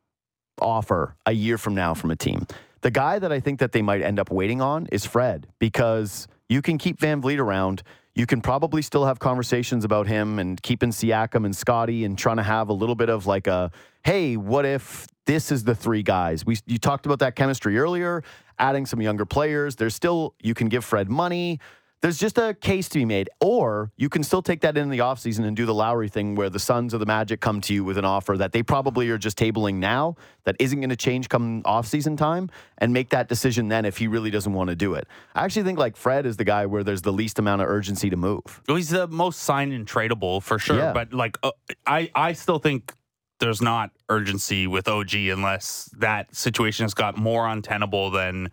offer a year from now from a team. The guy that I think that they might end up waiting on is Fred because you can keep VanVleet around you can probably still have conversations about him and keeping Siakam and Scotty and trying to have a little bit of like a, hey, what if this is the three guys? We you talked about that chemistry earlier, adding some younger players. There's still you can give Fred money there's just a case to be made. Or you can still take that in the offseason and do the Lowry thing where the Suns or the Magic come to you with an offer that they probably are just tabling now that isn't going to change come offseason time and make that decision then if he really doesn't want to do it. I actually think like Fred is the guy where there's the least amount of urgency to move.
Well, he's the most signed and tradable for sure. Yeah. But like, uh, I, I still think there's not urgency with OG unless that situation has got more untenable than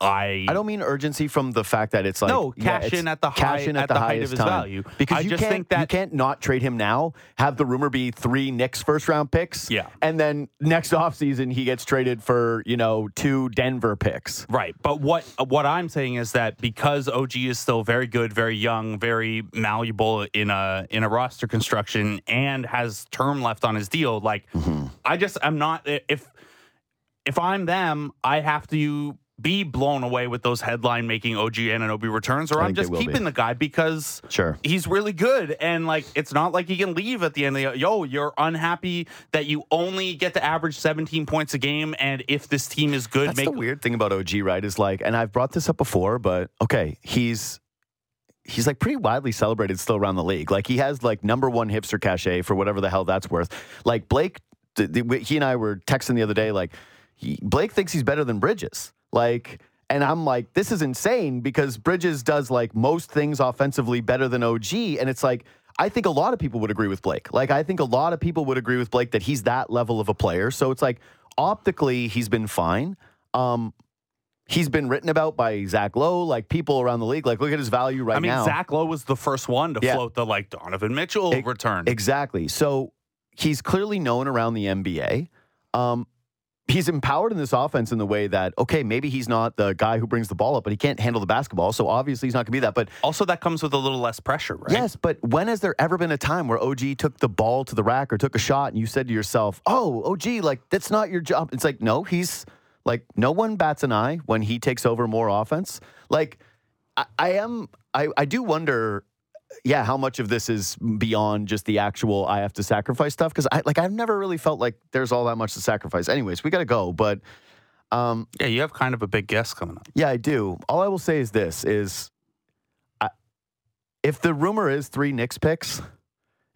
I
I don't mean urgency from the fact that it's like
no cash yeah, in at the high in at, at the, the height of his time. value
because I you just think that you can't not trade him now. Have the rumor be three Knicks first round picks,
yeah,
and then next offseason he gets traded for you know two Denver picks,
right? But what what I'm saying is that because OG is still very good, very young, very malleable in a in a roster construction, and has term left on his deal, like mm-hmm. I just I'm not if if I'm them, I have to be blown away with those headline making OG Anunoby returns, or I'm just keeping be. the guy because
sure
he's really good. And like it's not like he can leave at the end of the yo, you're unhappy that you only get to average 17 points a game. And if this team is good,
That's
make
the weird thing about OG, right? Is like, and I've brought this up before, but okay, he's he's like pretty widely celebrated still around the league. Like he has like number one hipster cachet for whatever the hell that's worth. Like Blake, he and I were texting the other day, like he, Blake thinks he's better than Bridges. Like, and I'm like, this is insane because Bridges does like most things offensively better than OG. And it's like, I think a lot of people would agree with Blake. Like, I think a lot of people would agree with Blake that he's that level of a player. So it's like, optically, he's been fine. Um, he's been written about by Zach Lowe, like people around the league. Like, look at his value right now.
I mean, Zach Lowe was the first one to yeah. float the like Donovan Mitchell it, return.
Exactly. So he's clearly known around the NBA. Um, he's empowered in this offense in the way that okay, maybe he's not the guy who brings the ball up, but he can't handle the basketball. So obviously he's not going to be that. But
also that comes with a little less pressure, right?
Yes, but when has there ever been a time where OG took the ball to the rack or took a shot and you said to yourself, "Oh, OG, like that's not your job." It's like no, he's like no one bats an eye when he takes over more offense. Like I, I am, I, I do wonder yeah, how much of this is beyond just the actual I have to sacrifice stuff? Because I like I've never really felt like there's all that much to sacrifice. Anyways, we got to go, but um,
yeah, you have kind of a big guest coming up.
Yeah, I do. All I will say is this: is I, if the rumor is three Knicks picks,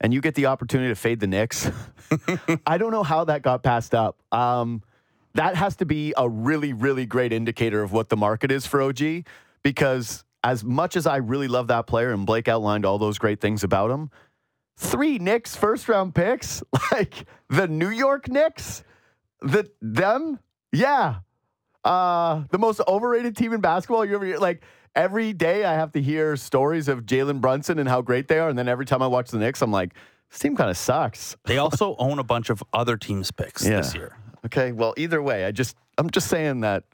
and you get the opportunity to fade the Knicks, I don't know how that got passed up. Um, that has to be a really, really great indicator of what the market is for OG because as much as I really love that player and Blake outlined all those great things about him, three Knicks first round picks, like the New York Knicks, the them, yeah. Uh, the most overrated team in basketball you ever like every day I have to hear stories of Jalen Brunson and how great they are, and then every time I watch the Knicks, I'm like, this team kind of sucks.
They also own a bunch of other teams' picks yeah. this year.
Okay, well, either way, I just I'm just saying that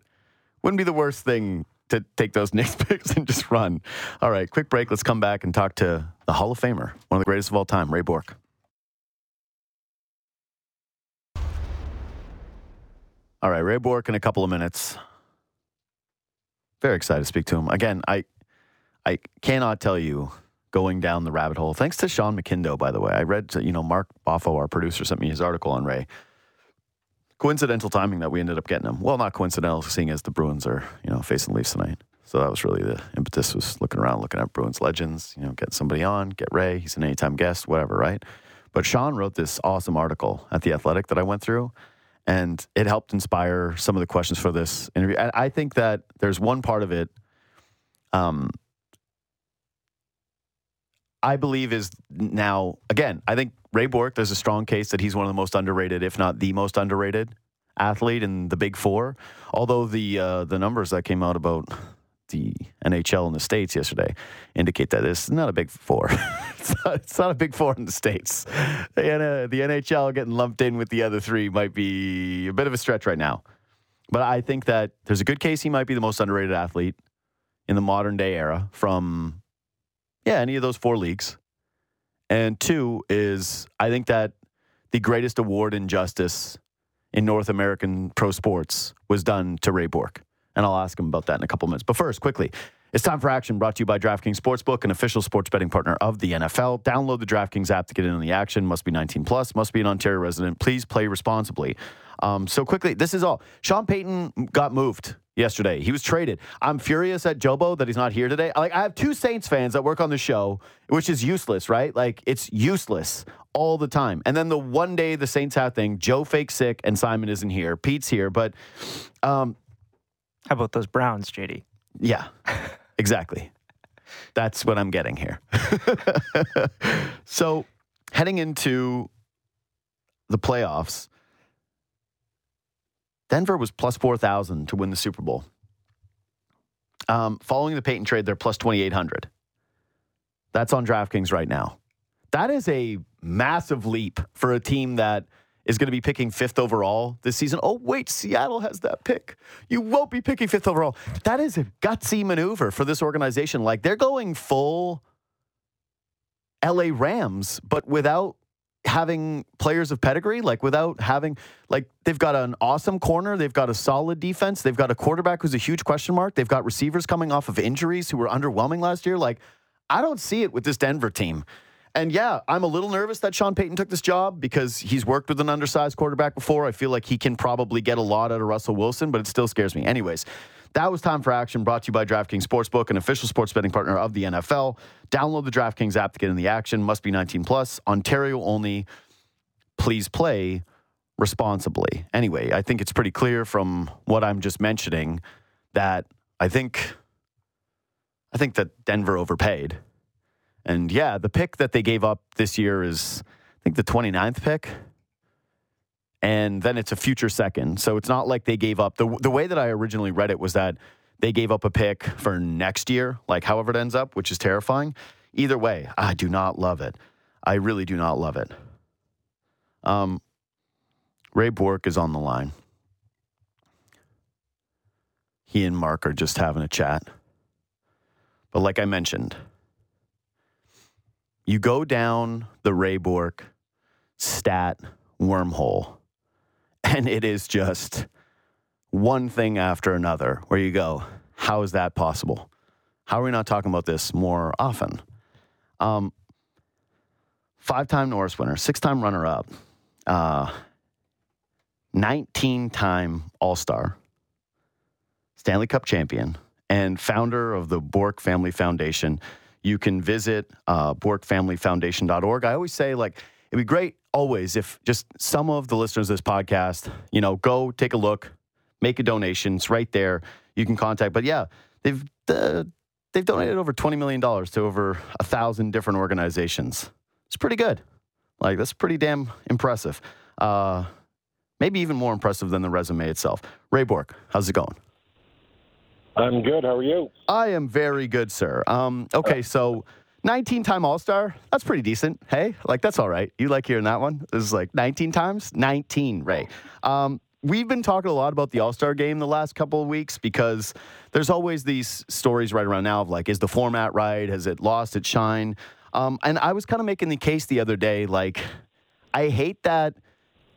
wouldn't be the worst thing to take those Knicks picks and just run. All right, quick break. Let's come back and talk to the Hall of Famer, one of the greatest of all time, Ray Bourque. All right, Ray Bourque in a couple of minutes. Very excited to speak to him. Again, I I cannot tell you going down the rabbit hole. Thanks to Sean McIndoe, by the way. I read, you know, Mark Boffo, our producer, sent me his article on Ray coincidental timing that we ended up getting him. Well, not coincidental, seeing as the Bruins are you know facing Leafs tonight. So that was really the impetus was looking around, looking at Bruins legends, you know, get somebody on, get Ray. He's an anytime guest, whatever, right? But Sean wrote this awesome article at the Athletic that I went through, and it helped inspire some of the questions for this interview. And I think that there's one part of it. Um, I believe is now again. I think Ray Bourque. There's a strong case that he's one of the most underrated, if not the most underrated athlete in the Big Four. Although the uh, the numbers that came out about the NHL in the states yesterday indicate that it's not a Big Four. it's, not, it's, not, a Big Four in the states. And uh, the NHL getting lumped in with the other three might be a bit of a stretch right now. But I think that there's a good case he might be the most underrated athlete in the modern day era from yeah, any of those four leagues. And two is I think that the greatest award in justice in North American pro sports was done to Ray Bourque. And I'll ask him about that in a couple minutes. But first, quickly, it's time for action brought to you by DraftKings Sportsbook, an official sports betting partner of the NFL. Download the DraftKings app to get in on the action. Must be 19 plus, must be an Ontario resident. Please play responsibly. Um, so quickly, this is all. Sean Payton got moved yesterday. He was traded. I'm furious at Jobo that he's not here today. Like I have two Saints fans that work on the show, which is useless, right? Like it's useless all the time. And then the one day the Saints have thing, Joe fake sick and Simon isn't here. Pete's here, but um,
how about those Browns, JD?
Yeah, exactly. That's what I'm getting here. so heading into the playoffs Denver was plus 4,000 to win the Super Bowl. Um, following the Payton trade, they're plus 2,800. That's on DraftKings right now. That is a massive leap for a team that is going to be picking fifth overall this season. Oh, wait, Seattle has that pick. You won't be picking fifth overall. That is a gutsy maneuver for this organization. Like they're going full LA Rams, but without having players of pedigree, like without having, like, they've got an awesome corner. They've got a solid defense. They've got a quarterback who's a huge question mark. They've got receivers coming off of injuries who were underwhelming last year. Like, I don't see it with this Denver team. And yeah, I'm a little nervous that Sean Payton took this job because he's worked with an undersized quarterback before. I feel like he can probably get a lot out of Russell Wilson, but it still scares me. Anyways, that was Time for Action brought to you by DraftKings Sportsbook, an official sports betting partner of the NFL. Download the DraftKings app to get in the action. Must be 19 plus. Ontario only. Please play responsibly. Anyway, I think it's pretty clear from what I'm just mentioning that I think I think that Denver overpaid. And yeah, the pick that they gave up this year is I think the 29th pick and then it's a future second. So it's not like they gave up. The, the way that I originally read it was that they gave up a pick for next year, like however it ends up, which is terrifying. Either way, I do not love it. I really do not love it. Um, Ray Bourque is on the line. he and Mark are just having a chat. But like I mentioned, you go down the Ray Bourque stat wormhole, and it is just one thing after another where you go, how is that possible? How are we not talking about this more often? Um, Five time Norris winner, six time runner up, uh, 19 time All Star, Stanley Cup champion, and founder of the Bourque Family Foundation. You can visit uh, BourqueFamilyFoundation.org. I always say, like, it'd be great always if just some of the listeners of this podcast, you know, go take a look, make a donation. It's right there. You can contact. But yeah, they've uh, they've donated over twenty million dollars to over a thousand different organizations. It's pretty good. Like that's pretty damn impressive. Uh, maybe even more impressive than the resume itself. Ray Bourque, how's it going?
I'm good. How are you?
I am very good, sir. Um, okay, so 19 time All Star, that's pretty decent. Hey, like that's all right. You like hearing that one? This is like 19 times? 19, Ray. Um, we've been talking a lot about the All Star game the last couple of weeks because there's always these stories right around now of like, is the format right? Has it lost its shine? Um, and I was kind of making the case the other day, like, I hate that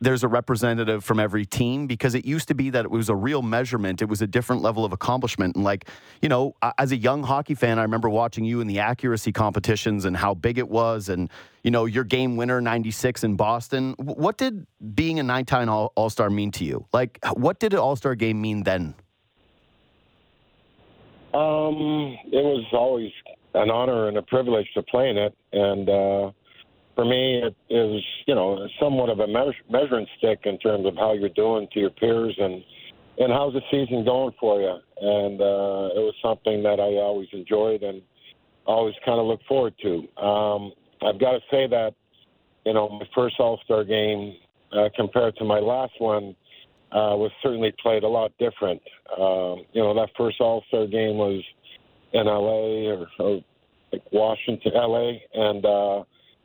there's a representative from every team because it used to be that it was a real measurement. It was a different level of accomplishment. And, like, you know, as a young hockey fan, I remember watching you in the accuracy competitions and how big it was. And, you know, your game winner, 96 in Boston. What did being a nine time All Star mean to you? Like, what did an All Star game mean then?
Um, it was always an honor and a privilege to play in it, and uh, for me, it is you know somewhat of a measure, measuring stick in terms of how you're doing to your peers and and how's the season going for you. And uh, it was something that I always enjoyed and always kind of look forward to. Um, I've got to say that you know my first All Star game uh, compared to my last one uh, was certainly played a lot different. Um, you know that first All Star game was in LA or, or like Washington, LA, and uh,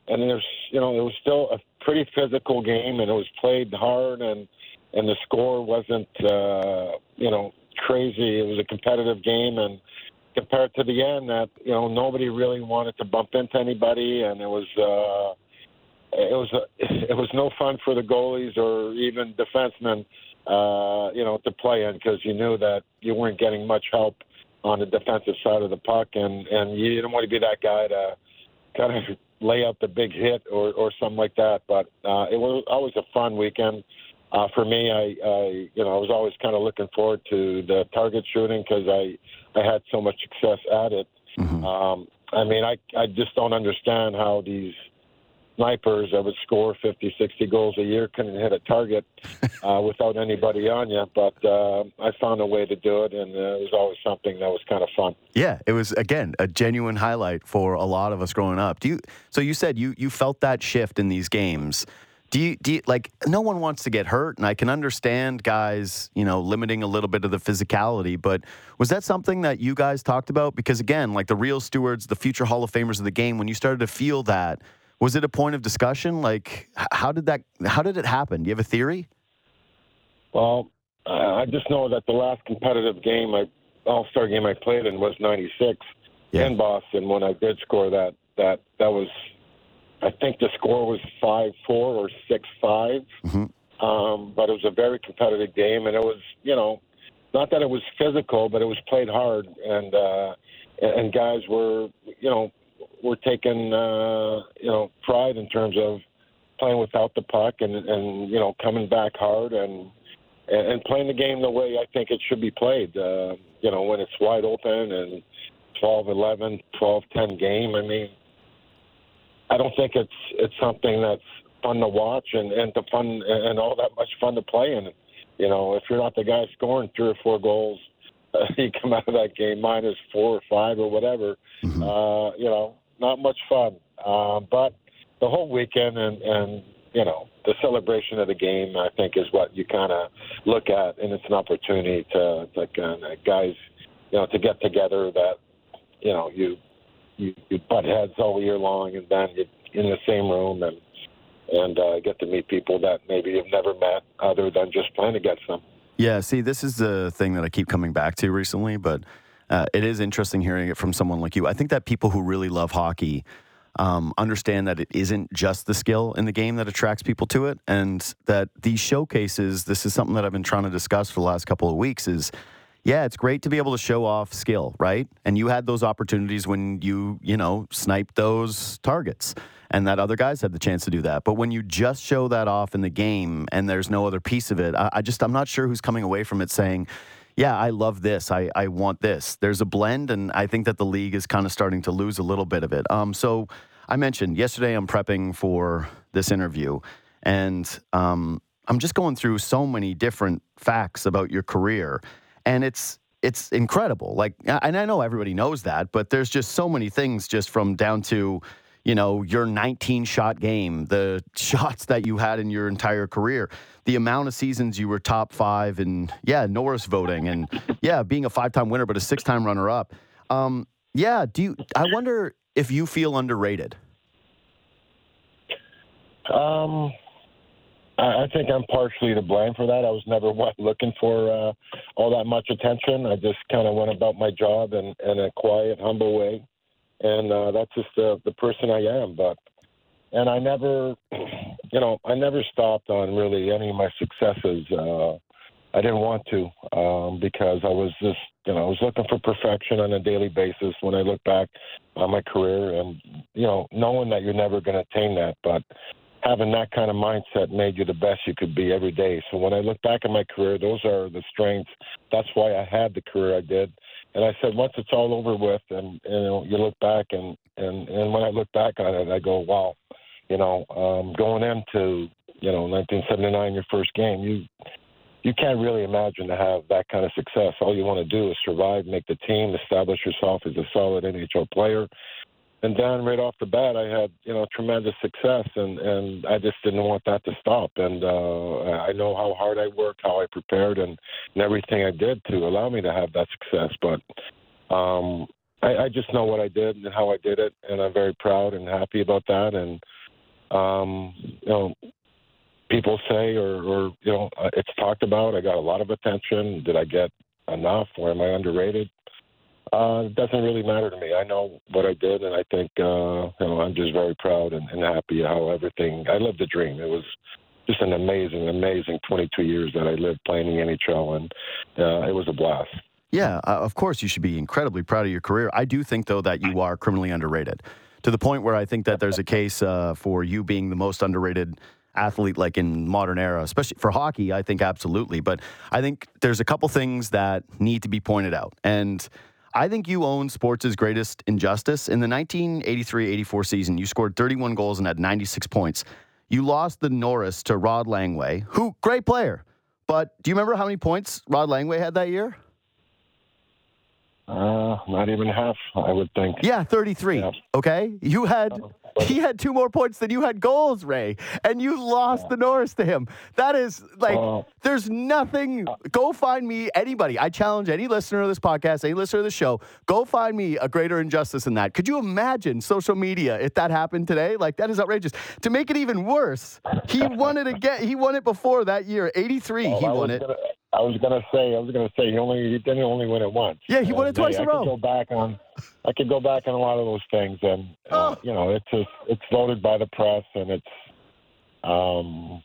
and there's you know it was still a pretty physical game, and it was played hard, and and the score wasn't uh, you know crazy. It was a competitive game, and compared to the end, that you know nobody really wanted to bump into anybody, and it was. Uh, it was a, it was no fun for the goalies or even defensemen, uh, you know, to play in because you knew that you weren't getting much help on the defensive side of the puck, and and you didn't want to be that guy to kind of lay out the big hit or or something like that. But uh, it was always a fun weekend. Uh, for me, I, I you know I was always kind of looking forward to the target shooting because I I had so much success at it. Mm-hmm. Um, I mean, I I just don't understand how these snipers that would score 50, 60 goals a year couldn't hit a target uh, without anybody on you. But uh, I found a way to do it, and uh, it was always something that was kind of fun.
Yeah, it was again a genuine highlight for a lot of us growing up. Do you? So you said you you felt that shift in these games. Do you, do you, like no one wants to get hurt and i can understand guys you know limiting a little bit of the physicality but was that something that you guys talked about because again like the real stewards the future hall of famers of the game when you started to feel that was it a point of discussion? Like, how did that? How did it happen? Do you have a theory?
Well, I just know that the last competitive game, I All Star game I played in was '96 yeah. in Boston. When I did score that, that that was, I think the score was five four or six five. Mm-hmm. Um, but it was a very competitive game, and it was, you know, not that it was physical, but it was played hard, and uh, and guys were, you know, we're taking uh, you know pride in terms of playing without the puck and and you know coming back hard and and playing the game the way I think it should be played. Uh, you know when it's wide open and 12-11, 12-10 game. I mean, I don't think it's it's something that's fun to watch and and to fun and all that much fun to play in. You know, if you're not the guy scoring three or four goals, uh, you come out of that game minus four or five or whatever. Mm-hmm. Uh, you know, not much fun. Um, but the whole weekend and, and you know the celebration of the game, I think, is what you kind of look at, and it's an opportunity to, kind of guys, you know, to get together. That you know you you, you butt heads all year long, and then you in the same room and and uh, get to meet people that maybe you've never met other than just playing against them.
Yeah, see, this is the thing that I keep coming back to recently, but uh, it is interesting hearing it from someone like you. I think that people who really love hockey um, understand that it isn't just the skill in the game that attracts people to it, and that these showcases. This is something that I've been trying to discuss for the last couple of weeks. Is yeah, it's great to be able to show off skill, right? And you had those opportunities when you, you know, sniped those targets and that other guys had the chance to do that. But when you just show that off in the game and there's no other piece of it, I, I just, I'm not sure who's coming away from it saying, yeah, I love this. I, I want this. There's a blend, and I think that the league is kind of starting to lose a little bit of it. Um, so I mentioned yesterday I'm prepping for this interview, and um, I'm just going through so many different facts about your career and it's it's incredible. Like, and I know everybody knows that, but there's just so many things just from down to, you know, your 19 shot game, the shots that you had in your entire career, the amount of seasons you were top five, and yeah, Norris voting, and yeah, being a five time winner, but a six time runner up. Um, yeah, do you? I wonder if you feel underrated.
Um, I, I think I'm partially to blame for that. I was never looking for uh, all that much attention. I just kind of went about my job in, in a quiet, humble way, and uh, that's just the the person I am. But and I never, you know, I never stopped on really any of my successes. Uh, I didn't want to um, because I was just, you know, I was looking for perfection on a daily basis. When I look back on my career, and you know, knowing that you're never going to attain that, but having that kind of mindset made you the best you could be every day. So when I look back at my career, those are the strengths. That's why I had the career I did. And I said, once it's all over with, and, and you know, you look back, and and and when I look back on it, I go, wow, you know, um, going into you know 1979, your first game, you you can't really imagine to have that kind of success. All you want to do is survive, make the team, establish yourself as a solid NHL player, and then right off the bat, I had you know tremendous success, and and I just didn't want that to stop. And uh, I know how hard I worked, how I prepared, and and everything I did to allow me to have that success. But um, I, I just know what I did and how I did it, and I'm very proud and happy about that. And um, you know, people say, or, or you know, uh, it's talked about. I got a lot of attention. Did I get enough, or am I underrated? Uh, it doesn't really matter to me. I know what I did, and I think uh, you know I'm just very proud and, and happy how everything. I lived the dream. It was just an amazing, amazing 22 years that I lived playing the NHL, and uh, it was a blast.
Yeah, uh, of course you should be incredibly proud of your career. I do think though that you are criminally underrated, to the point where I think that there's a case uh, for you being the most underrated athlete like in modern era especially for hockey i think absolutely but i think there's a couple things that need to be pointed out and I think you own sports' greatest injustice. In the 1983 84 season, you scored 31 goals and had 96 points. You lost the Norris to Rod Langway, who, great player. But do you remember how many points Rod Langway had that year?
Uh, not even half, I would think.
Yeah, 33. Yeah. Okay. You had uh, he had two more points than you had goals, Ray, and you lost yeah. the Norris to him. That is like uh, there's nothing go find me anybody. I challenge any listener of this podcast, any listener of the show, go find me a greater injustice than that. Could you imagine social media if that happened today? Like that is outrageous. To make it even worse, he won it again. He won it before that year, 83. he won it.
Gonna, I was gonna say, I was gonna say, he only he didn't only win it once.
Yeah, he won it twice
in
a row.
I could go back on, I could go back on a lot of those things, and uh, oh. you know, it's just it's voted by the press, and it's, um,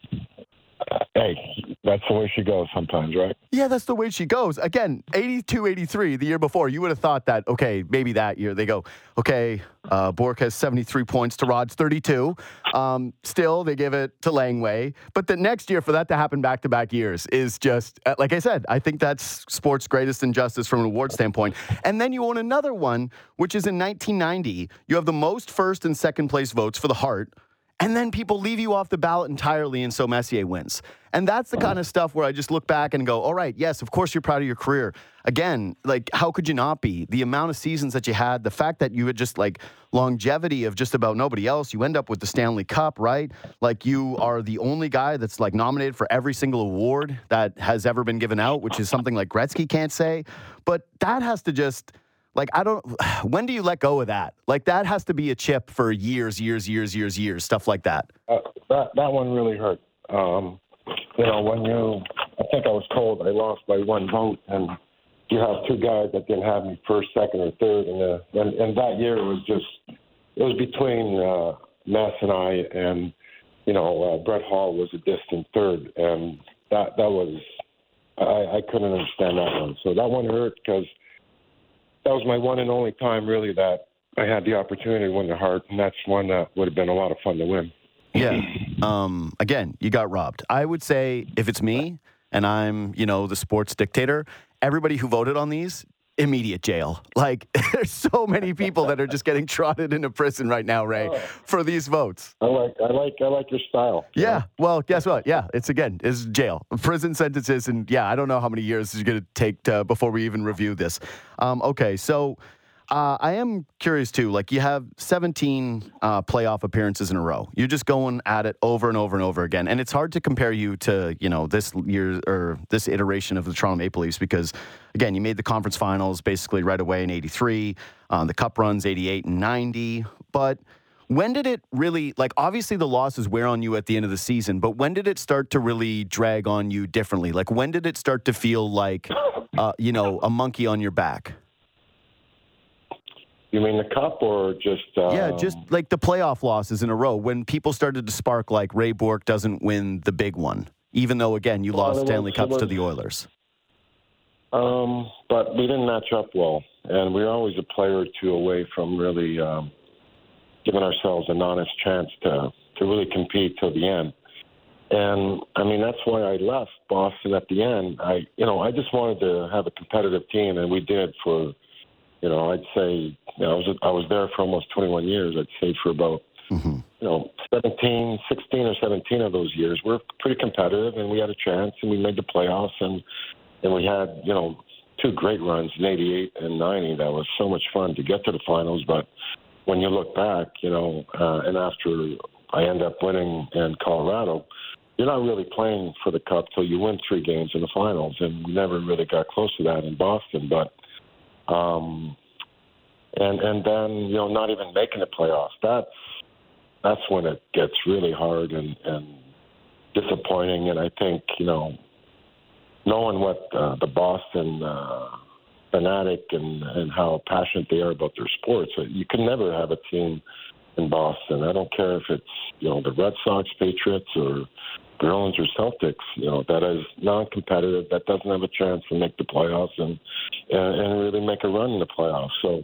hey, that's the way she goes sometimes, right?
Yeah, that's the way she goes. Again, 82, 83, the year before, you would have thought that, okay, maybe that year they go, okay, uh, Bourque has 73 points to Rod's 32. Um, still, they give it to Langway. But the next year, for that to happen back to back years is just, uh, like I said, I think that's sports' greatest injustice from an award standpoint. And then you own another one, which is in 1990. You have the most first and second place votes for the Hart and then people leave you off the ballot entirely, and so Messier wins. And that's the kind of stuff where I just look back and go, all right, yes, of course you're proud of your career. Again, like, how could you not be? The amount of seasons that you had, the fact that you had just like longevity of just about nobody else, you end up with the Stanley Cup, right? Like, you are the only guy that's like nominated for every single award that has ever been given out, which is something like Gretzky can't say. But that has to just, like, I don't, when do you let go of that? Like, that has to be a chip for years, years, years, years, years, stuff like that.
Uh, that, that one really hurt. Um, you know, when you, I think I was told I lost by one vote, and you have two guys that didn't have me first, second, or third, and uh, and, and that year it was just it was between uh, Mass and I, and you know uh, Brett Hull was a distant third, and that that was I, I couldn't understand that one. So that one hurt because that was my one and only time really that I had the opportunity to win the Hart, and that's one that would have been a lot of fun to win.
Yeah. Um, again, you got robbed. I would say if it's me and I'm, you know, the sports dictator, everybody who voted on these, immediate jail. Like there's so many people that are just getting trotted into prison right now, Ray, for these votes.
I like I like I like your style.
Yeah.
know?
Well, guess what? Yeah, it's again, is jail, prison sentences, and yeah, I don't know how many years it's going to take to, before we even review this. Um, okay, so uh, I am curious too. Like you have 17 uh, playoff appearances in a row. You're just going at it over and over and over again, and it's hard to compare you to you know this year or this iteration of the Toronto Maple Leafs because again, you made the conference finals basically right away in '83. Um, the Cup runs '88 and '90, but when did it really like obviously the losses wear on you at the end of the season but when did it start to really drag on you differently like when did it start to feel like uh, you know a monkey on your back
You mean the cup or just? Um,
yeah just like the playoff losses in a row when people started to spark like Ray Bourque doesn't win the big one even though again you
Well,
lost stanley cups to the oilers
Um, but we didn't match up well, and we were always a player or two away from really um, giving ourselves an honest chance to to really compete till the end. And I mean that's why I left Boston at the end. I you know I just wanted to have a competitive team, and we did for you know I'd say you know, I was I was there for almost 21 years. I'd say for about
Mhm.
you know 17, 16 or 17 of those years we're pretty competitive, and we had a chance, and we made the playoffs, and and we had you know two great runs in '88 and '90. That was so much fun to get to the finals. But when you look back, you know, uh, and after I end up winning in Colorado, you're not really playing for the cup till you win three games in the finals, and we never really got close to that in Boston. But um, and and then you know not even making the playoffs. That's that's when it gets really hard and and disappointing. And I think you know knowing what uh, the Boston uh, fanatic and and how passionate they are about their sports, uh, you can never have a team in Boston. I don't care if it's you know the Red Sox, Patriots, or Bruins or Celtics. You know that is non-competitive, that doesn't have a chance to make the playoffs and and, and really make a run in the playoffs. So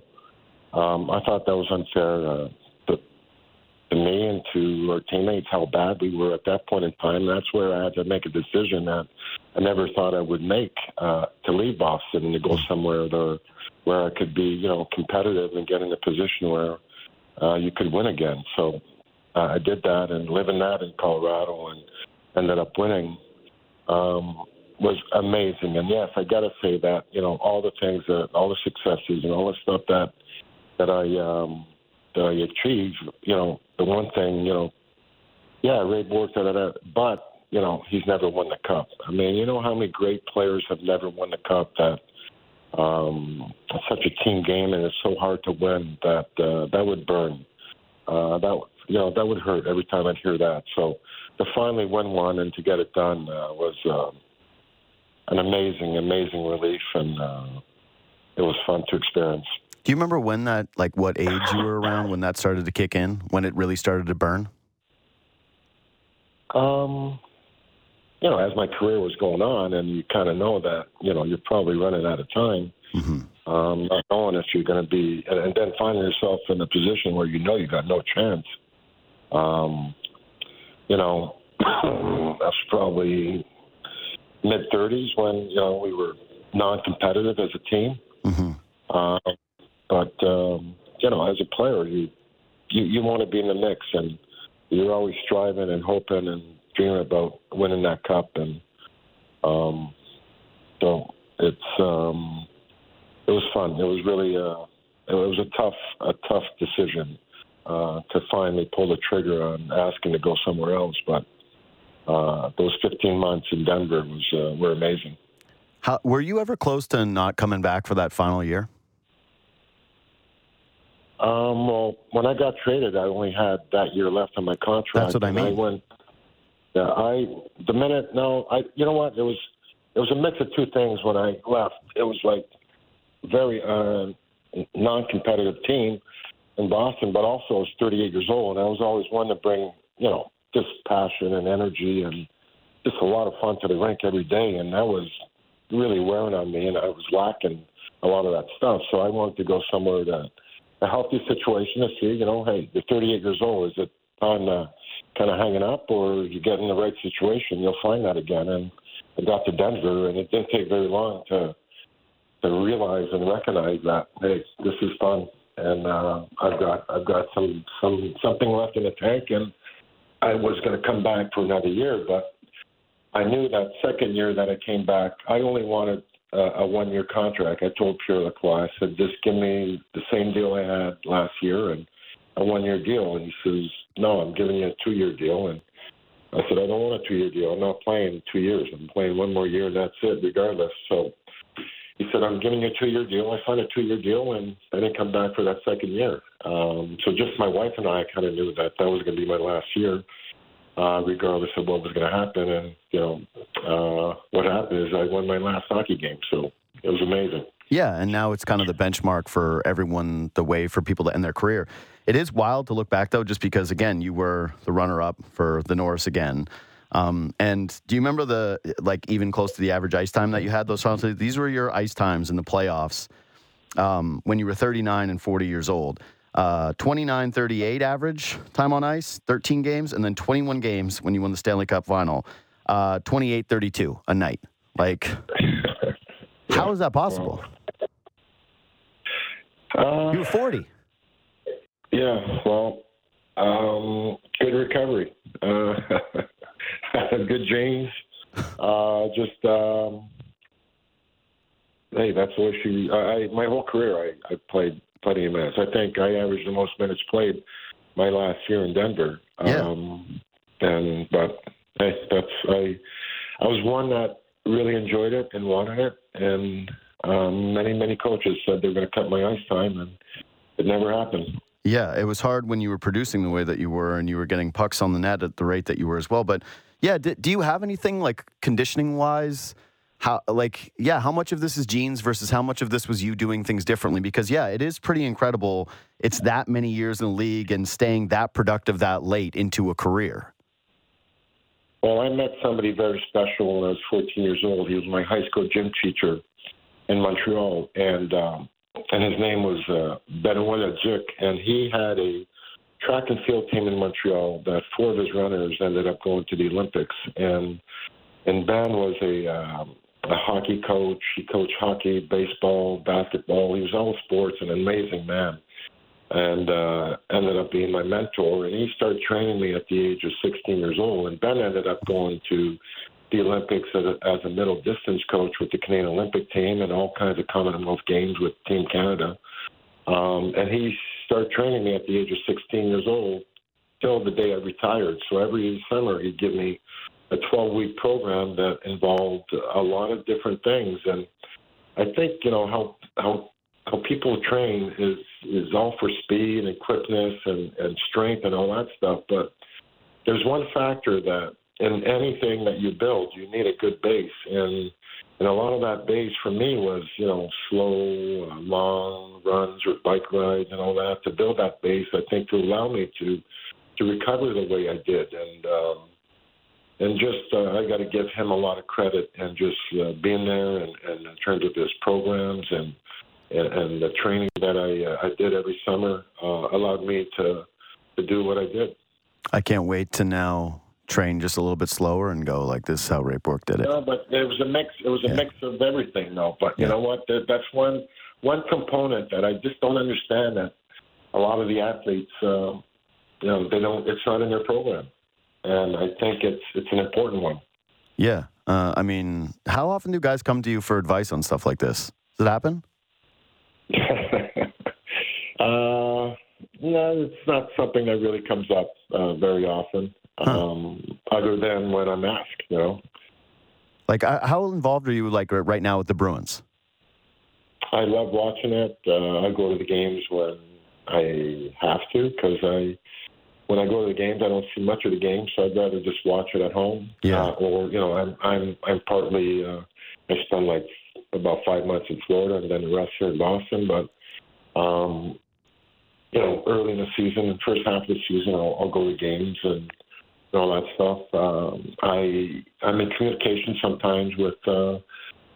um, I thought that was unfair. Uh, to, me and to our teammates, how bad we were at that point in time. That's where I had to make a decision that I never thought I would make uh, to leave Boston and to go somewhere there where I could be, you know, competitive and get in a position where uh, you could win again. So uh, I did that and living that in Colorado and ended up winning um, was amazing. And yes, I got to say that you know all the things that all the successes and all the stuff that that I um, that I achieved. You know, the one thing you know, yeah, Ray Bourque, da da da, but you know he's never won the cup. I mean, you know how many great players have never won the cup that. Um, such a team game, and it's so hard to win that uh, that would burn. Uh, that you know that would hurt every time I'd hear that. So to finally win one and to get it done uh, was uh, an amazing, amazing relief, and uh, it was fun to experience.
do you remember when that like what age you were around when that started to kick in when it really started to burn
Um, you know, as my career was going on, and you kind of know that you know you're probably running out of time.
hmm
Um, not knowing if you're going to be, and, and then finding yourself in a position where you know you got no chance. Um, you know, that's probably mid 30s when you know we were non-competitive as a team.
hmm
Uh, but um, you know, as a player, you you, you want to be in the mix, and you're always striving and hoping and dreaming about winning that cup. And um, so it's um, it was fun. It was really uh, it was a tough a tough decision uh, to finally pull the trigger on asking to go somewhere else, but. Uh, those 15 months in Denver was uh, were amazing.
How, were you ever close to not coming back for that final year
Um, well, when I got traded, I only had that year left on my contract.
That's what I mean.
went. Yeah, I the minute no, I you know what it was. it was a mix of two things when I left. It was like very uh, non-competitive team in Boston, but also I was 38 years old, and I was always one to bring you know just passion and energy and just a lot of fun to the rink every day, and that was really wearing on me, and I was lacking a lot of that stuff. So I wanted to go somewhere that a healthy situation to see, you know, hey, you're 38 years old. Is it time to kind of hanging up, or you get in the right situation? You'll find that again. And I got to Denver, and it didn't take very long to to realize and recognize that hey, this is fun, and uh, I've got I've got some some something left in the tank, and I was going to come back for another year, but I knew that second year that I came back, I only wanted uh, a one year contract. I told Pierre Lacroix, I said, just give me the same deal I had last year and a one year deal. And he says, no, I'm giving you a two year deal. And I said, I don't want a two year deal. I'm not playing two years. I'm playing one more year and that's it, regardless. So he said, I'm giving you a two year deal. I signed a two year deal and I didn't come back for that second year. Um, so just my wife and I kind of knew that that was going to be my last year uh, regardless of what was going to happen. And you know, uh, what happened is I won my last hockey game, so it was amazing.
Yeah, and now it's kind of the benchmark for everyone, the way for people to end their career. It is wild to look back though, just because again, you were the runner-up for the Norris again. Um, and do you remember the like even close to the average ice time that you had those times? These were your ice times in the playoffs um, when you were 39 and 40 years old uh, 29 38 average time on ice, 13 games, and then 21 games when you won the Stanley Cup final, uh, 28 32 a night. Like, how is that possible?
Uh,
you were 40.
Yeah, well, um, good recovery. Uh, good genes. Uh, just, um, hey, that's what she. I, my whole career, I, I played plenty of minutes. I think I averaged the most minutes played my last year in Denver.
Yeah.
Um, and but hey, that's I. I was one that really enjoyed it and wanted it, and um, many many coaches said they were going to cut my ice time, and it never happened.
Yeah, it was hard when you were producing the way that you were, and you were getting pucks on the net at the rate that you were as well. But yeah, do, do you have anything like conditioning wise? how like yeah how much of this is genes versus how much of this was you doing things differently because yeah it is pretty incredible it's that many years in the league and staying that productive that late into a career
well i met somebody very special when i was 14 years old he was my high school gym teacher in montreal and um and his name was uh, Benoit Leduc, and he had a track and field team in Montreal that four of his runners ended up going to the Olympics, and and Ben was a um, a hockey coach. He coached hockey, baseball, basketball. He was all sports, an amazing man, and uh, ended up being my mentor. And he started training me at the age of 16 years old. And Ben ended up going to the Olympics as a, as a middle distance coach with the Canadian Olympic team and all kinds of Commonwealth games with Team Canada. Um, and he started training me at the age of 16 years old till the day I retired. So every summer he'd give me a 12 week program that involved a lot of different things. And I think, you know, how, how, how people train is, is all for speed and quickness and, and strength and all that stuff. But there's one factor that in anything that you build, you need a good base. And, and a lot of that base for me was, you know, slow, uh, long runs or bike rides and all that to build that base. I think to allow me to to recover the way I did, and um, and just uh, I got to give him a lot of credit and just uh, being there and, and in terms of his programs and and, and the training that I uh, I did every summer uh, allowed me to to do what I did.
I can't wait to now train just a little bit slower and go like this is how Ray Bourque did it.
No, but it was a mix. It was a
Yeah.
mix of everything, though. But you
Yeah.
know what? That's one one component that I just don't understand. That a lot of the athletes, um, you know, they don't. It's not in their program, and I think it's it's an important one.
Yeah. Uh, I mean, how often do guys come to you for advice on stuff like this? Does it happen?
uh, no, it's not something that really comes up uh, very often,
Huh.
um, other than when I'm asked. You know,
Like, uh, how involved are you like right now with the Bruins?
I love watching it. Uh, I go to the games when I have to because I, when I go to the games, I don't see much of the game, so I'd rather just watch it at home.
Yeah.
Uh, or you know, I'm I'm I'm partly uh, I spent like about five months in Florida and then the rest here in Boston. But um, you know, early in the season and first half of the season, I'll, I'll go to games and all that stuff. Um, I I'm in communication sometimes with uh,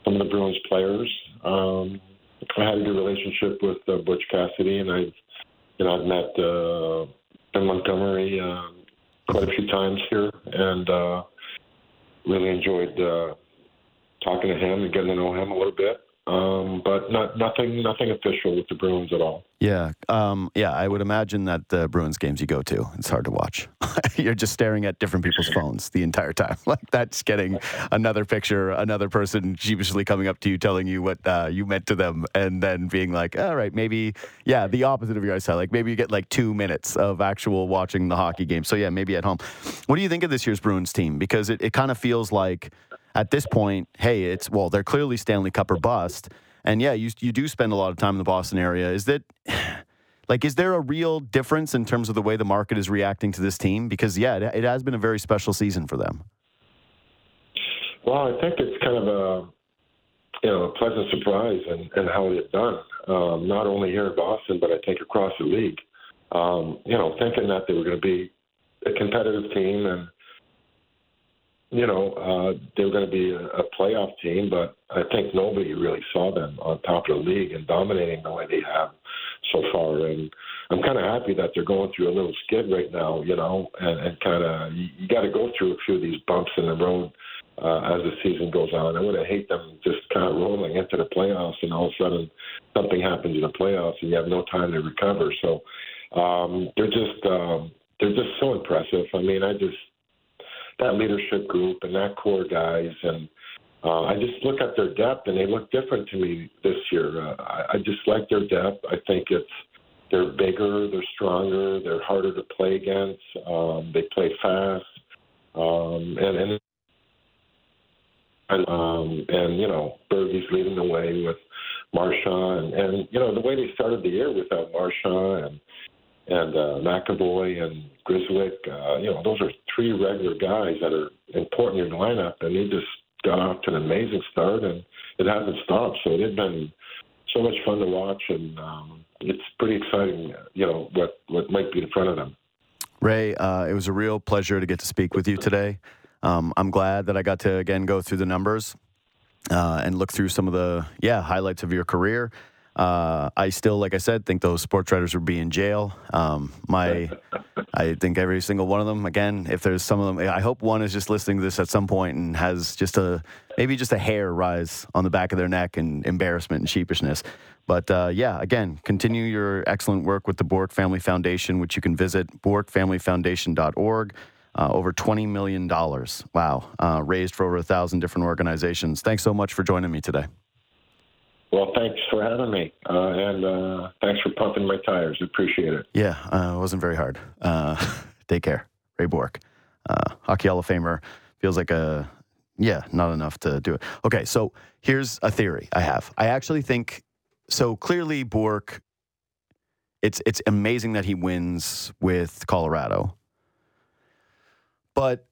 some of the Bruins players. Um, I had a good relationship with uh, Butch Cassidy, and I've you know I've met uh, Ben Montgomery uh, quite a few times here, and uh, really enjoyed uh, talking to him and getting to know him a little bit. Um, but not nothing nothing official with the Bruins at all.
Yeah, um, yeah. I would imagine that the Bruins games you go to, it's hard to watch. You're just staring at different people's phones the entire time. Like that's getting another picture, another person sheepishly coming up to you, telling you what uh, you meant to them, and then being like, "All right, maybe, yeah." The opposite of your guys' Like maybe you get like two minutes of actual watching the hockey game. So yeah, maybe at home. What do you think of this year's Bruins team? Because it, it kind of feels like at this point, hey, it's well, they're clearly Stanley Cup or bust. And yeah, you you do spend a lot of time in the Boston area. Is that like is there a real difference in terms of the way the market is reacting to this team? Because yeah, it, it has been a very special season for them.
Well, I think it's kind of a you know a pleasant surprise and and how it is done. Um, not only here in Boston, but I think across the league. Um, you know, thinking that they were going to be a competitive team and you know, uh, they were going to be a, a playoff team, but I think nobody really saw them on top of the league and dominating the way they have so far. And I'm kind of happy that they're going through a little skid right now, you know, and, and kind of you, you got to go through a few of these bumps in the road uh, as the season goes on. I would have hate them just kind of rolling into the playoffs and all of a sudden something happens in the playoffs and you have no time to recover. So um, they're just um, they're just so impressive. I mean, I just that leadership group and that core guys. And uh, I just look at their depth, and they look different to me this year. Uh, I, I just like their depth. I think it's they're bigger, they're stronger, they're harder to play against. Um, they play fast, um, and and and, um, and you know Bergie's leading the way with Marchand, and, and you know the way they started the year without Marchand and and uh, McAvoy and Grzelcyk. Uh, you know, those are three regular guys that are important in the lineup, and they just got off to an amazing start, and it hasn't stopped. So they've been so much fun to watch, and um, it's pretty exciting. You know what what might be in front of them.
Ray, uh, it was a real pleasure to get to speak with you today. Um, I'm glad that I got to again go through the numbers uh, and look through some of the yeah highlights of your career. Uh, I still, like I said, think those sports writers would be in jail. Um, my, I think every single one of them. Again, if there's some of them, I hope one is just listening to this at some point and has just a maybe just a hair rise on the back of their neck and embarrassment and sheepishness. But uh, yeah, again, continue your excellent work with the Bourque Family Foundation, which you can visit bourquefamilyfoundation.org. Uh, over $20 million. Wow. Uh, raised for over a thousand different organizations. Thanks so much for joining me today.
Well, thanks for having me, uh, and uh, thanks for pumping my tires. Appreciate it.
Yeah, uh, it wasn't very hard. Uh, take care, Ray Bourque, uh, Hockey Hall of Famer. Feels like a yeah, not enough to do it. Okay, so here's a theory I have. I actually think so. Clearly, Bourque. It's it's amazing that he wins with Colorado, but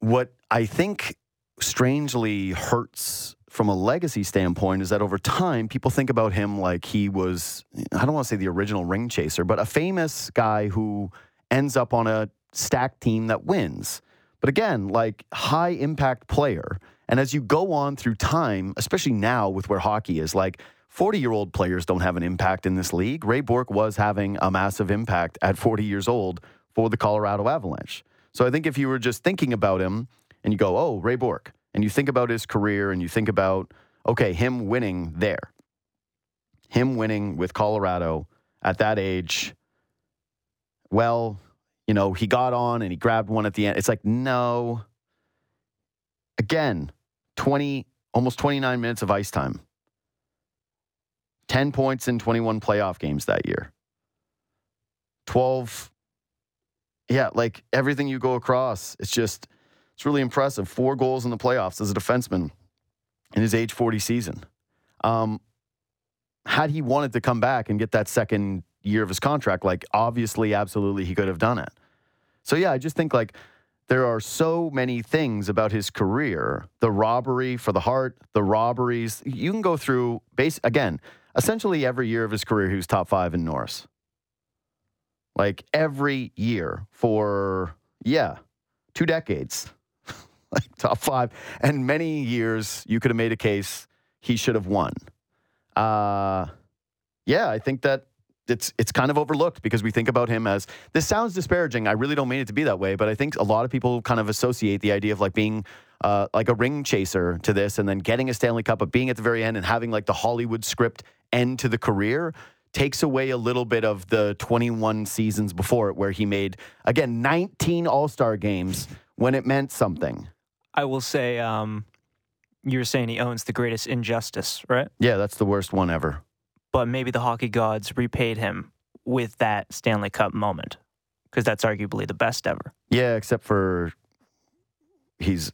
what I think strangely hurts from a legacy standpoint is that over time, people think about him like he was, I don't want to say the original ring chaser, but a famous guy who ends up on a stacked team that wins. But again, like high impact player. And as you go on through time, especially now with where hockey is, like 40 year old players don't have an impact in this league. Ray Bourque was having a massive impact at 40 years old for the Colorado Avalanche. So I think if you were just thinking about him and you go, oh, Ray Bourque, and you think about his career and you think about, okay, him winning there, him winning with Colorado at that age, well, you know, he got on and he grabbed one at the end. It's like, no. Again, 20, almost 29 minutes of ice time. 10 points in 21 playoff games that year. 12. Yeah, like everything you go across, it's just it's really impressive. Four goals in the playoffs as a defenseman in his age 40 season. Um, had he wanted to come back and get that second year of his contract, like obviously, absolutely, he could have done it. So yeah, I just think like there are so many things about his career the robbery for the Hart, the robberies. You can go through, base again, essentially every year of his career, he was top five in Norris. Like every year for, yeah, two decades, like top five. And many years you could have made a case he should have won. Uh, yeah, I think that it's it's kind of overlooked because we think about him as this sounds disparaging. I really don't mean it to be that way, but I think a lot of people kind of associate the idea of like being uh, like a ring chaser to this, and then getting a Stanley Cup, but being at the very end and having like the Hollywood script end to the career takes away a little bit of the 21 seasons before it, where he made again 19 All Star games when it meant something.
I will say, um, you were saying he owns the greatest injustice, right?
Yeah, that's the worst one ever.
But maybe the hockey gods repaid him with that Stanley Cup moment because that's arguably the best ever.
Yeah, except for he's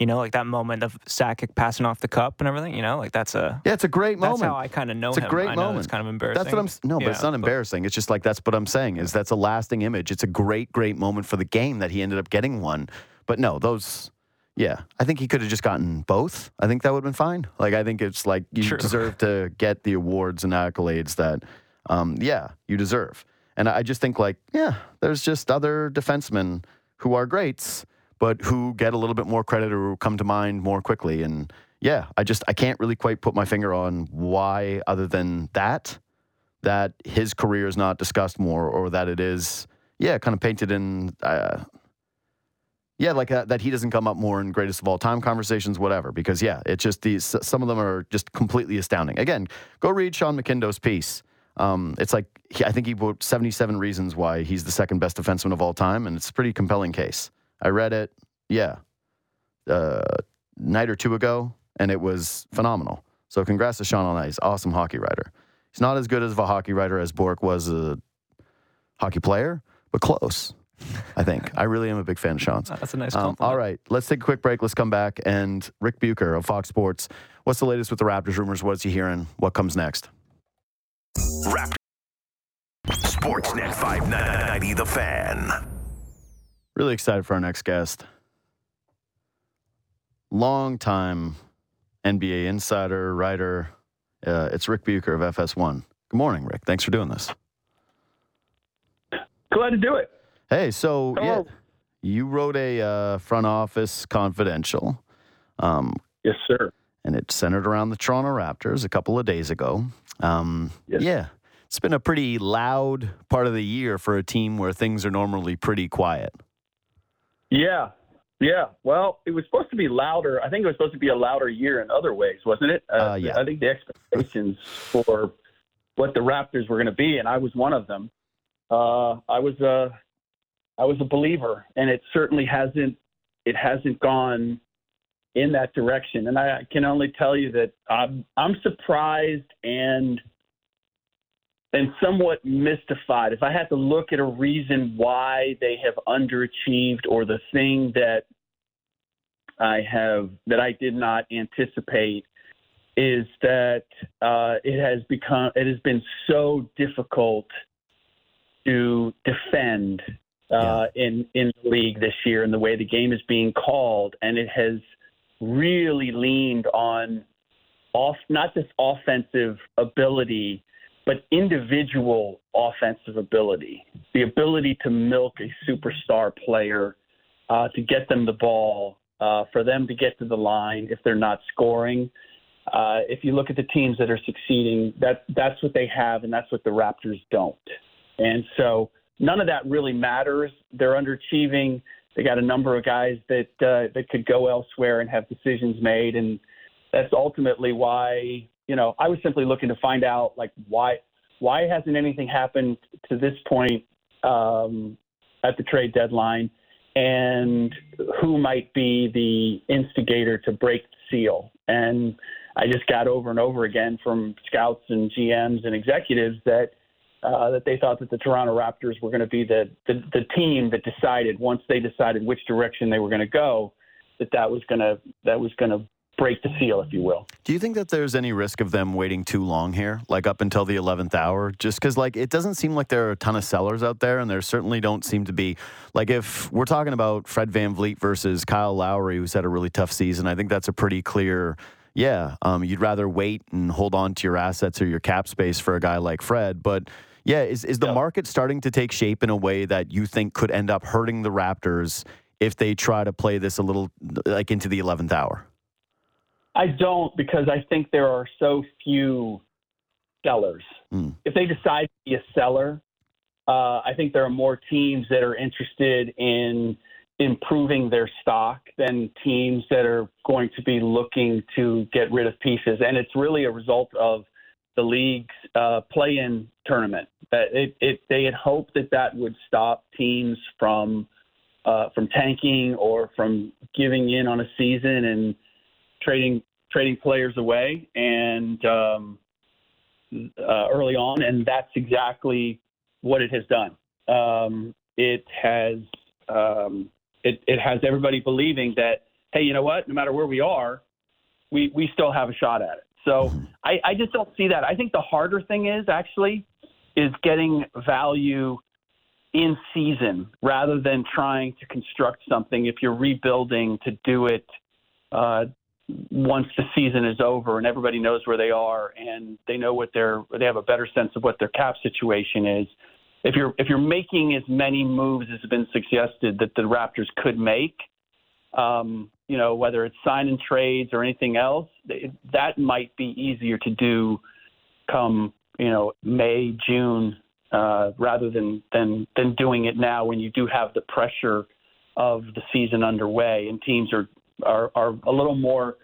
You know, like that moment of Sakic passing off the cup and everything. You know, like that's a
yeah, it's a great
that's
moment.
how I kind of know
It's a
him.
great
I know
moment.
It's kind of embarrassing.
That's what I'm. No, but it's
Yeah,
not embarrassing. It's just like that's what I'm saying. Is that's a lasting image. It's a great, great moment for the game that he ended up getting one. But no, those. Yeah, I think he could have just gotten both. I think that would have been fine. Like I think it's like you
True.
deserve to get the awards and accolades that, um, yeah, you deserve. And I just think like yeah, there's just other defensemen who are greats, but who get a little bit more credit or come to mind more quickly. And yeah, I just I can't really quite put my finger on why, other than that, that his career is not discussed more, or that it is, yeah, kind of painted in, uh, yeah, like uh, that he doesn't come up more in greatest of all time conversations, whatever. Because yeah, it's just these. Some of them are just completely astounding. Again, go read Sean McIndoe's piece. Um, it's like he, I think he wrote 77 reasons why he's the second best defenseman of all time, and it's a pretty compelling case. I read it, yeah, uh, night or two ago, and it was phenomenal. So congrats to Sean on that. He's awesome hockey writer. He's not as good as a hockey writer as Bourque was a hockey player, but close. I think. I really am a big fan of Sean's.
That's a nice
Um,
compliment.
all right, let's take a quick break. Let's come back. And Ric Bucher of Fox Sports, what's the latest with the Raptors rumors? What's he hearing? What comes next?
Raptor. Sportsnet 590 The Fan.
Really excited for our next guest. Long time NBA insider, writer. Uh, it's Ric Bucher of FS1. Good morning, Ric. Thanks for doing this.
Glad to do it.
Hey, so yeah, you wrote a uh, front office confidential, um,
Yes, sir.
and it centered around the Toronto Raptors a couple of days ago. Um,
Yes.
Yeah, it's been a pretty loud part of the year for a team where things are normally pretty quiet.
Yeah. Yeah. Well, it was supposed to be louder. I think it was supposed to be a louder year in other ways, wasn't it?
Uh, yeah.
I think the expectations for what the Raptors were going to be, and I was one of them. Uh, I was a, I was a believer, and it certainly hasn't, it hasn't gone in that direction. And I can only tell you that I'm, I'm surprised and and somewhat mystified. If I had to look at a reason why they have underachieved or the thing that I have that I did not anticipate is that uh, it has become it has been so difficult to defend uh, in in the league this year and the way the game is being called, and it has really leaned on off not just offensive ability but individual offensive ability, the ability to milk a superstar player, uh, to get them the ball, uh, for them to get to the line if they're not scoring. Uh, if you look at the teams that are succeeding, that that's what they have, and that's what the Raptors don't. And so none of that really matters. They're underachieving. They got a number of guys that uh, that could go elsewhere and have decisions made, and that's ultimately why you know I was simply looking to find out like why why hasn't anything happened to this point um, at the trade deadline, and who might be the instigator to break the seal. And I just got over and over again from scouts and GMs and executives that uh, that they thought that the Toronto Raptors were going to be the, the the team that decided once they decided which direction they were going to go that that was going to that was going to break the seal, if you will.
Do you think that there's any risk of them waiting too long here, like up until the 11th hour? Just because, like, it doesn't seem like there are a ton of sellers out there, and there certainly don't seem to be. Like, if we're talking about Fred VanVleet versus Kyle Lowry, who's had a really tough season, I think that's a pretty clear. Yeah, um, you'd rather wait and hold on to your assets or your cap space for a guy like Fred. But yeah, is, is the market starting to take shape in a way that you think could end up hurting the Raptors if they try to play this a little like into the 11th hour?
I don't because I think there are so few sellers.
Mm.
If they decide to be a seller, uh, I think there are more teams that are interested in improving their stock than teams that are going to be looking to get rid of pieces. And it's really a result of the league's uh, play-in tournament. That it, it, they had hoped that that would stop teams from uh, from tanking or from giving in on a season and trading trading players away and um, uh, early on, and that's exactly what it has done. Um, it has um, it, it has everybody believing that hey, you know what? No matter where we are, we we still have a shot at it. So I, I just don't see that. I think the harder thing is actually is getting value in season rather than trying to construct something if you're rebuilding to do it uh, once the season is over and everybody knows where they are and they know what their they have a better sense of what their cap situation is. If you're if you're making as many moves as have been suggested that the Raptors could make, um, you know whether it's sign and trades or anything else, that might be easier to do come you know May June uh, rather than than than doing it now when you do have the pressure of the season underway and teams are are, are a little more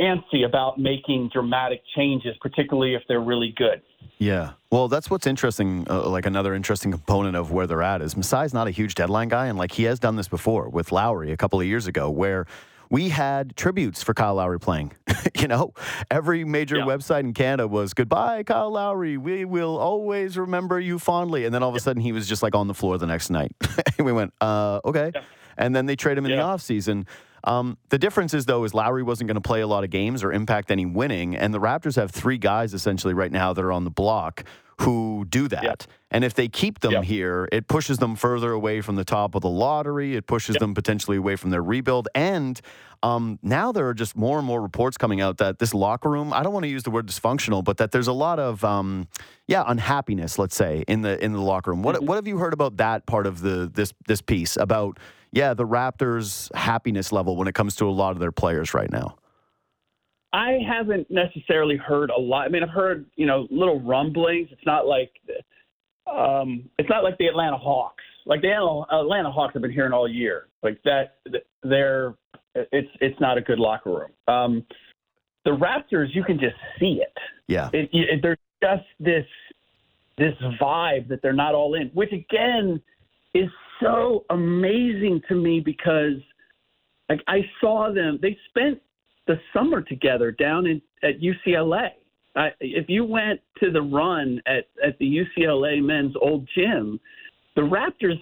antsy about making dramatic changes, particularly if they're really good.
Yeah. Well, that's what's interesting. Uh, like another interesting component of where they're at is Masai's not a huge deadline guy, and like he has done this before with Lowry a couple of years ago, where we had tributes for Kyle Lowry playing. you know, every major
Yeah.
website in Canada was goodbye, Kyle Lowry. We will always remember you fondly. And then all of a sudden, he was just like on the floor the next night. and we went, uh, okay. And then they trade him in the
Yeah.
offseason. Um, the difference is, though, is Lowry wasn't going to play a lot of games or impact any winning. And the Raptors have three guys essentially right now that are on the block who do that.
Yeah.
And if they keep them
Yeah.
here, it pushes them further away from the top of the lottery. It pushes them potentially away from their rebuild. And um, now there are just more and more reports coming out that this locker room, I don't want to use the word dysfunctional, but that there's a lot of, um, yeah, unhappiness, let's say, in the in the locker room. What, what have you heard about that part of the this this piece about, yeah, the Raptors' happiness level when it comes to a lot of their players right now?
I haven't necessarily heard a lot. I mean, I've heard you know little rumblings. It's not like um, it's not like the Atlanta Hawks. Like the Atlanta Hawks have been hearing all year. Like that, they're it's it's not a good locker room. Um, the Raptors, you can just see it.
Yeah.
it, it there's just this this vibe that they're not all in, which again is so amazing to me because like I saw them. They spent the summer together down in at UCLA. I, if you went to the run at at the UCLA men's old gym, the Raptors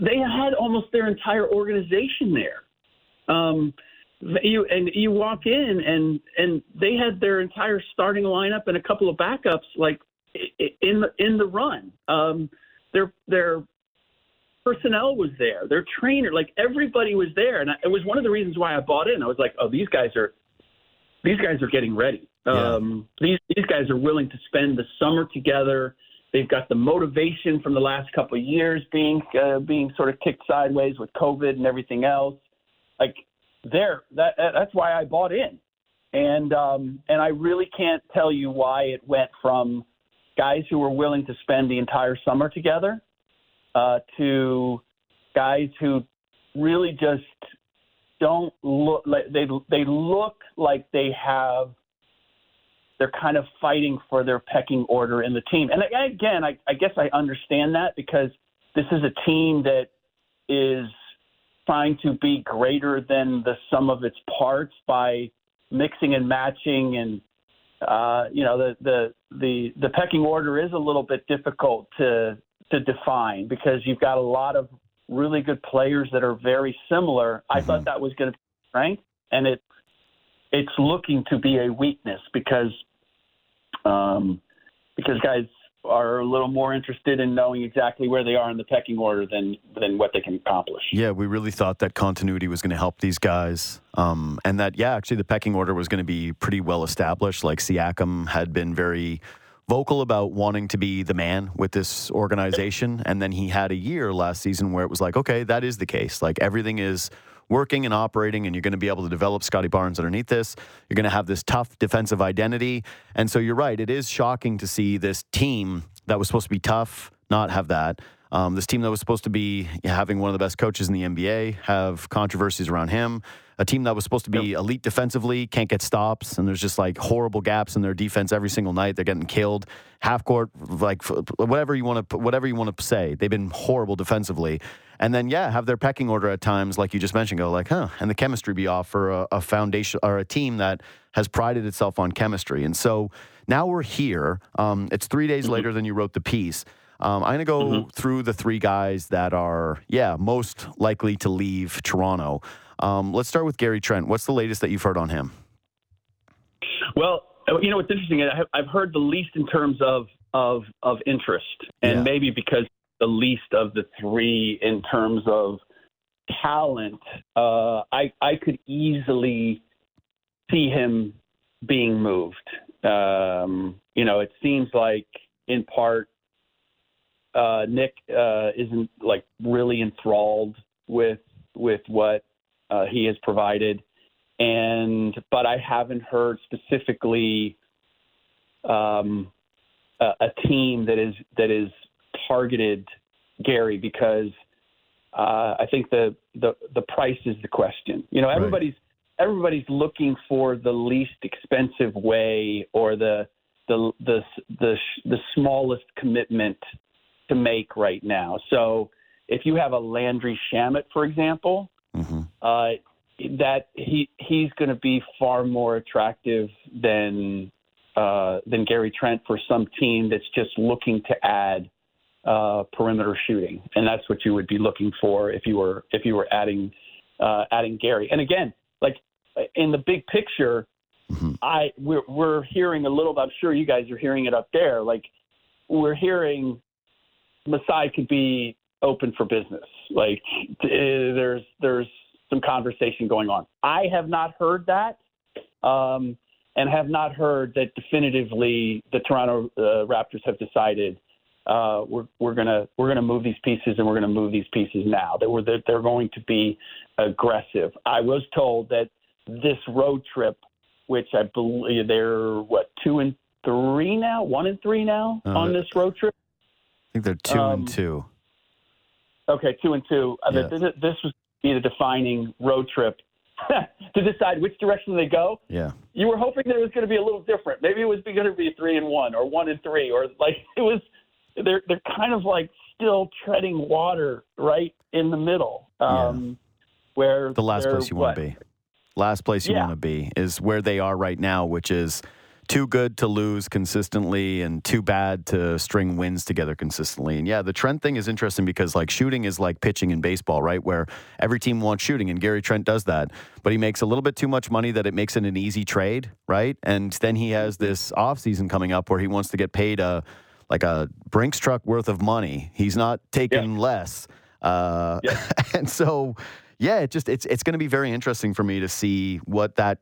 they had almost their entire organization there. Um, you and you walk in and and they had their entire starting lineup and a couple of backups like in the in the run. Um, their their personnel was there, their trainer, like everybody was there, and I, it was one of the reasons why I bought in. I was like, oh, these guys are these guys are getting ready.
Yeah.
Um, these these guys are willing to spend the summer together. They've got the motivation from the last couple of years being uh, being sort of kicked sideways with COVID and everything else. Like there, that that's why I bought in, and um, and I really can't tell you why it went from guys who were willing to spend the entire summer together uh, to guys who really just don't look like they they look like they have they're kind of fighting for their pecking order in the team. And again, I, I guess I understand that because this is a team that is trying to be greater than the sum of its parts by mixing and matching and uh, you know the, the the the pecking order is a little bit difficult to to define because you've got a lot of really good players that are very similar. I thought that was going to be strength, and it it's looking to be a weakness because um, because guys are a little more interested in knowing exactly where they are in the pecking order than than what they can accomplish.
Yeah, we really thought that continuity was going to help these guys, um, and that yeah, actually the pecking order was going to be pretty well established. Like Siakam had been very vocal about wanting to be the man with this organization, and then he had a year last season where it was like, okay, that is the case. Like everything is working and operating, and you're going to be able to develop Scottie Barnes underneath this. You're going to have this tough defensive identity. And so you're right. It is shocking to see this team that was supposed to be tough not have that. Um, this team that was supposed to be having one of the best coaches in the NBA have controversies around him. A team that was supposed to be elite defensively can't get stops, and there's just like horrible gaps in their defense every single night. They're getting killed, half court, like whatever you want to whatever you want to say. They've been horrible defensively, and then yeah, have their pecking order at times, like you just mentioned, go like, huh, and the chemistry be off for a, a foundation or a team that has prided itself on chemistry, and so now we're here. Um, it's three days
Mm-hmm.
later than you wrote the piece. Um, I'm going to go through the three guys that are, yeah, most likely to leave Toronto. Um, let's start with Gary Trent. What's the latest that you've heard on him?
Well, you know what's interesting? Have, I've heard the least in terms of of of interest, and
Yeah.
maybe because the least of the three in terms of talent, uh, I I could easily see him being moved. Um, you know, it seems like in part uh, Nick uh, isn't like really enthralled with with what uh, he has provided, and but I haven't heard specifically um, a, a team that is that is targeted Gary because uh, I think the, the the price is the question. You know,
Right.
everybody's everybody's looking for the least expensive way or the the the the, the smallest commitment to make right now. So if you have a Landry Shamet, for example,
hmm
uh, that he he's going to be far more attractive than uh, than Gary Trent for some team that's just looking to add uh, perimeter shooting, and that's what you would be looking for if you were if you were adding uh, adding Gary. And again, like in the big picture,
Mhm.
I we're we're hearing a little. I'm sure you guys are hearing it up there. Like we're hearing Masai could be open for business. Like uh, there's there's some conversation going on. I have not heard that, um, and have not heard that definitively the Toronto uh, Raptors have decided uh, we're we're gonna we're gonna move these pieces and we're gonna move these pieces now. They were that they're going to be aggressive. I was told that this road trip, which I believe they're what two and three now, one and three now
Uh,
on this road trip.
I think they're two
Um,
and two.
Okay, two and two. Uh,
Yeah.
th- th- This was be the defining road trip to decide which direction they go.
Yeah.
You were hoping that it was going to be a little different. Maybe it was going to be three and one or one and three or like it was. They're they're kind of like still treading water right in the middle, um, where
The last place you
what,
want to be. Last place you
Yeah.
want to be is where they are right now, which is too good to lose consistently and too bad to string wins together consistently. And yeah, the Trent thing is interesting because like shooting is like pitching in baseball, right? Where every team wants shooting and Gary Trent does that, but he makes a little bit too much money that it makes it an easy trade, right? And then he has this offseason coming up where he wants to get paid a like a Brinks truck worth of money. He's not taking less. Uh, and so yeah, it just it's it's going to be very interesting for me to see what that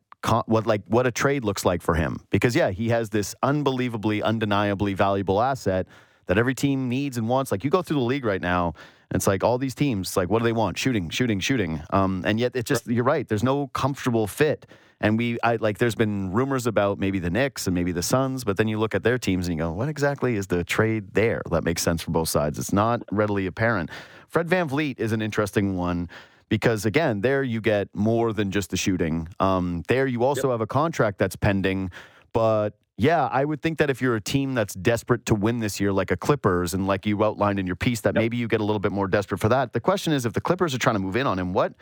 what like what a trade looks like for him because yeah, he has this unbelievably undeniably valuable asset that every team needs and wants. Like you go through the league right now, it's like all these teams like what do they want? Shooting, shooting, shooting. Um, and yet it just you're right. There's no comfortable fit. And we, I like, there's been rumors about maybe the Knicks and maybe the Suns, but then you look at their teams and you go, what exactly is the trade there? That makes sense for both sides. It's not readily apparent. Fred VanVleet is an interesting one because again, there you get more than just the shooting. Um, there you also have a contract that's pending, but yeah, I would think that if you're a team that's desperate to win this year, like a Clippers, and like you outlined in your piece, that maybe you get a little bit more desperate for that. The question is, if the Clippers are trying to move in on him, what,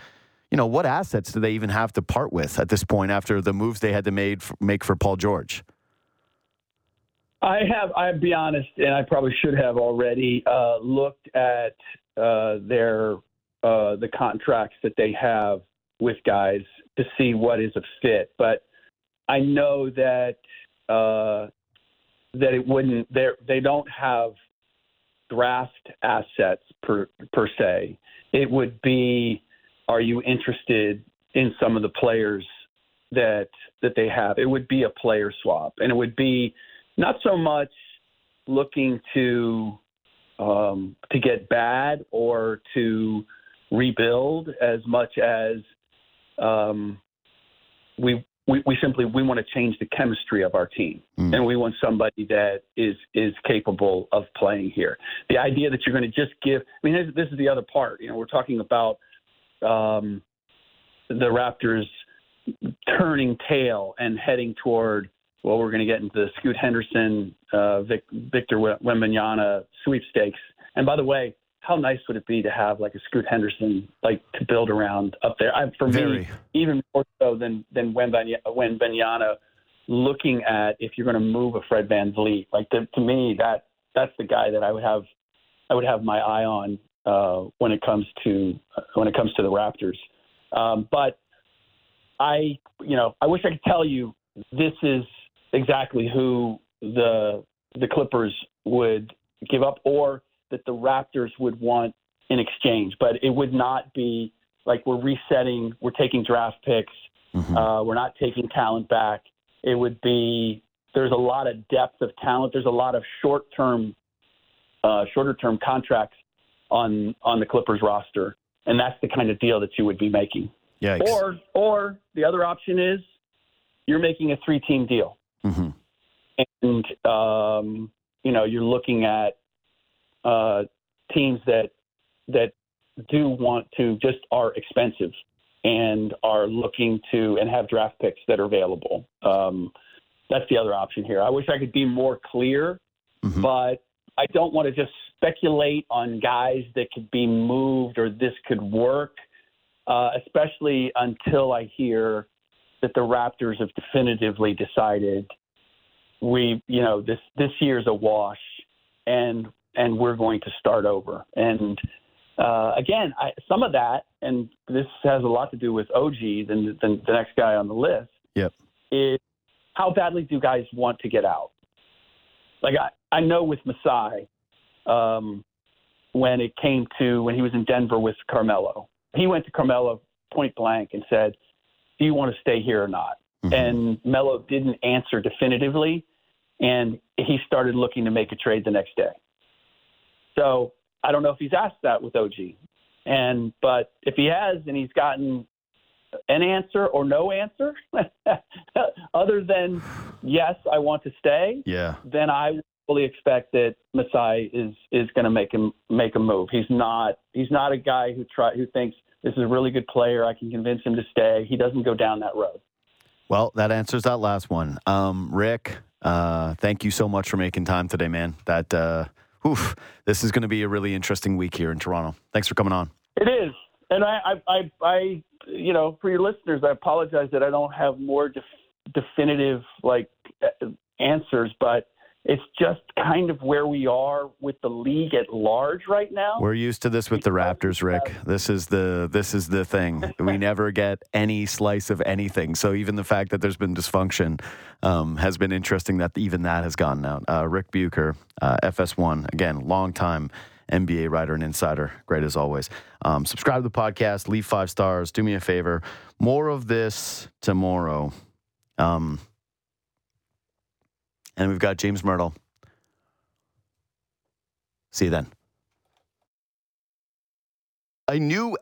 you know, what assets do they even have to part with at this point after the moves they had to made make for Paul George?
I have. I'll be honest, and I probably should have already uh, looked at uh, their uh, the contracts that they have with guys to see what is a fit. But I know that uh, that it wouldn't. They they don't have draft assets per per se. It would be, are you interested in some of the players that that they have? It would be a player swap, and it would be not so much looking to um, to get bad or to rebuild as much as um, we, we we simply we want to change the chemistry of our team,
Mm.
and we want somebody that is is capable of playing here. The idea that you're going to just give I mean this, this is the other part. You know, we're talking about um, the Raptors turning tail and heading toward well, we're going to get into the Scoot Henderson, uh, Vic, Victor Wembanyama sweepstakes. And by the way, how nice would it be to have like a Scoot Henderson like to build around up there? I, for
Very.
me, even more so than than Wembany- Wembanyama, looking at if you're going to move a Fred VanVleet, like to, to me that that's the guy that I would have I would have my eye on uh, when it comes to when it comes to the Raptors. Um, but I, you know, I wish I could tell you this is exactly who the the Clippers would give up, or that the Raptors would want in exchange. But it would not be like we're resetting, we're taking draft picks,
Mhm.
uh, we're not taking talent back. It would be there's a lot of depth of talent. There's a lot of short term, uh, shorter term contracts on on the Clippers roster, and that's the kind of deal that you would be making.
Yikes.
Or or the other option is you're making a three team deal
Mhm.
and um, you know you're looking at uh, teams that that do want to just are expensive and are looking to and have draft picks that are available. Um, that's the other option here. I wish I could be more clear,
Mhm.
but I don't want to just speculate on guys that could be moved or this could work, uh, especially until I hear that the Raptors have definitively decided we, you know, this this year's a wash, and and we're going to start over. And uh, again, I, some of that, and this has a lot to do with OG, than, than the next guy on the list.
Yep.
Is how badly do guys want to get out? Like I, I know with Masai, um, when it came to when he was in Denver with Carmelo, he went to Carmelo point blank and said, "Do you want to stay here or not?"
Mhm.
And Melo didn't answer definitively, and he started looking to make a trade the next day. So I don't know if he's asked that with OG, and but if he has and he's gotten an answer or no answer, other than yes, I want to stay,
yeah.
then I fully expect that Masai is is going to make him make a move. He's not he's not a guy who try who thinks this is a really good player. I can convince him to stay. He doesn't go down that road.
Well, that answers that last one. Um, Ric, uh, thank you so much for making time today, man. That, uh, oof, this is going to be a really interesting week here in Toronto. Thanks for coming on.
It is, and I, I, I, I you know, for your listeners, I apologize that I don't have more def- definitive like answers, but it's just kind of where we are with the league at large right now.
We're used to this with the Raptors, Ric. This is the this is the thing. We never get any slice of anything. So even the fact that there's been dysfunction um, has been interesting. That even that has gone out. Uh, Ric Bucher, uh, FS1, again, long time NBA writer and insider. Great as always. Um, subscribe to the podcast. Leave five stars. Do me a favor. More of this tomorrow. Um, and we've got James Mirtle. See you then. A new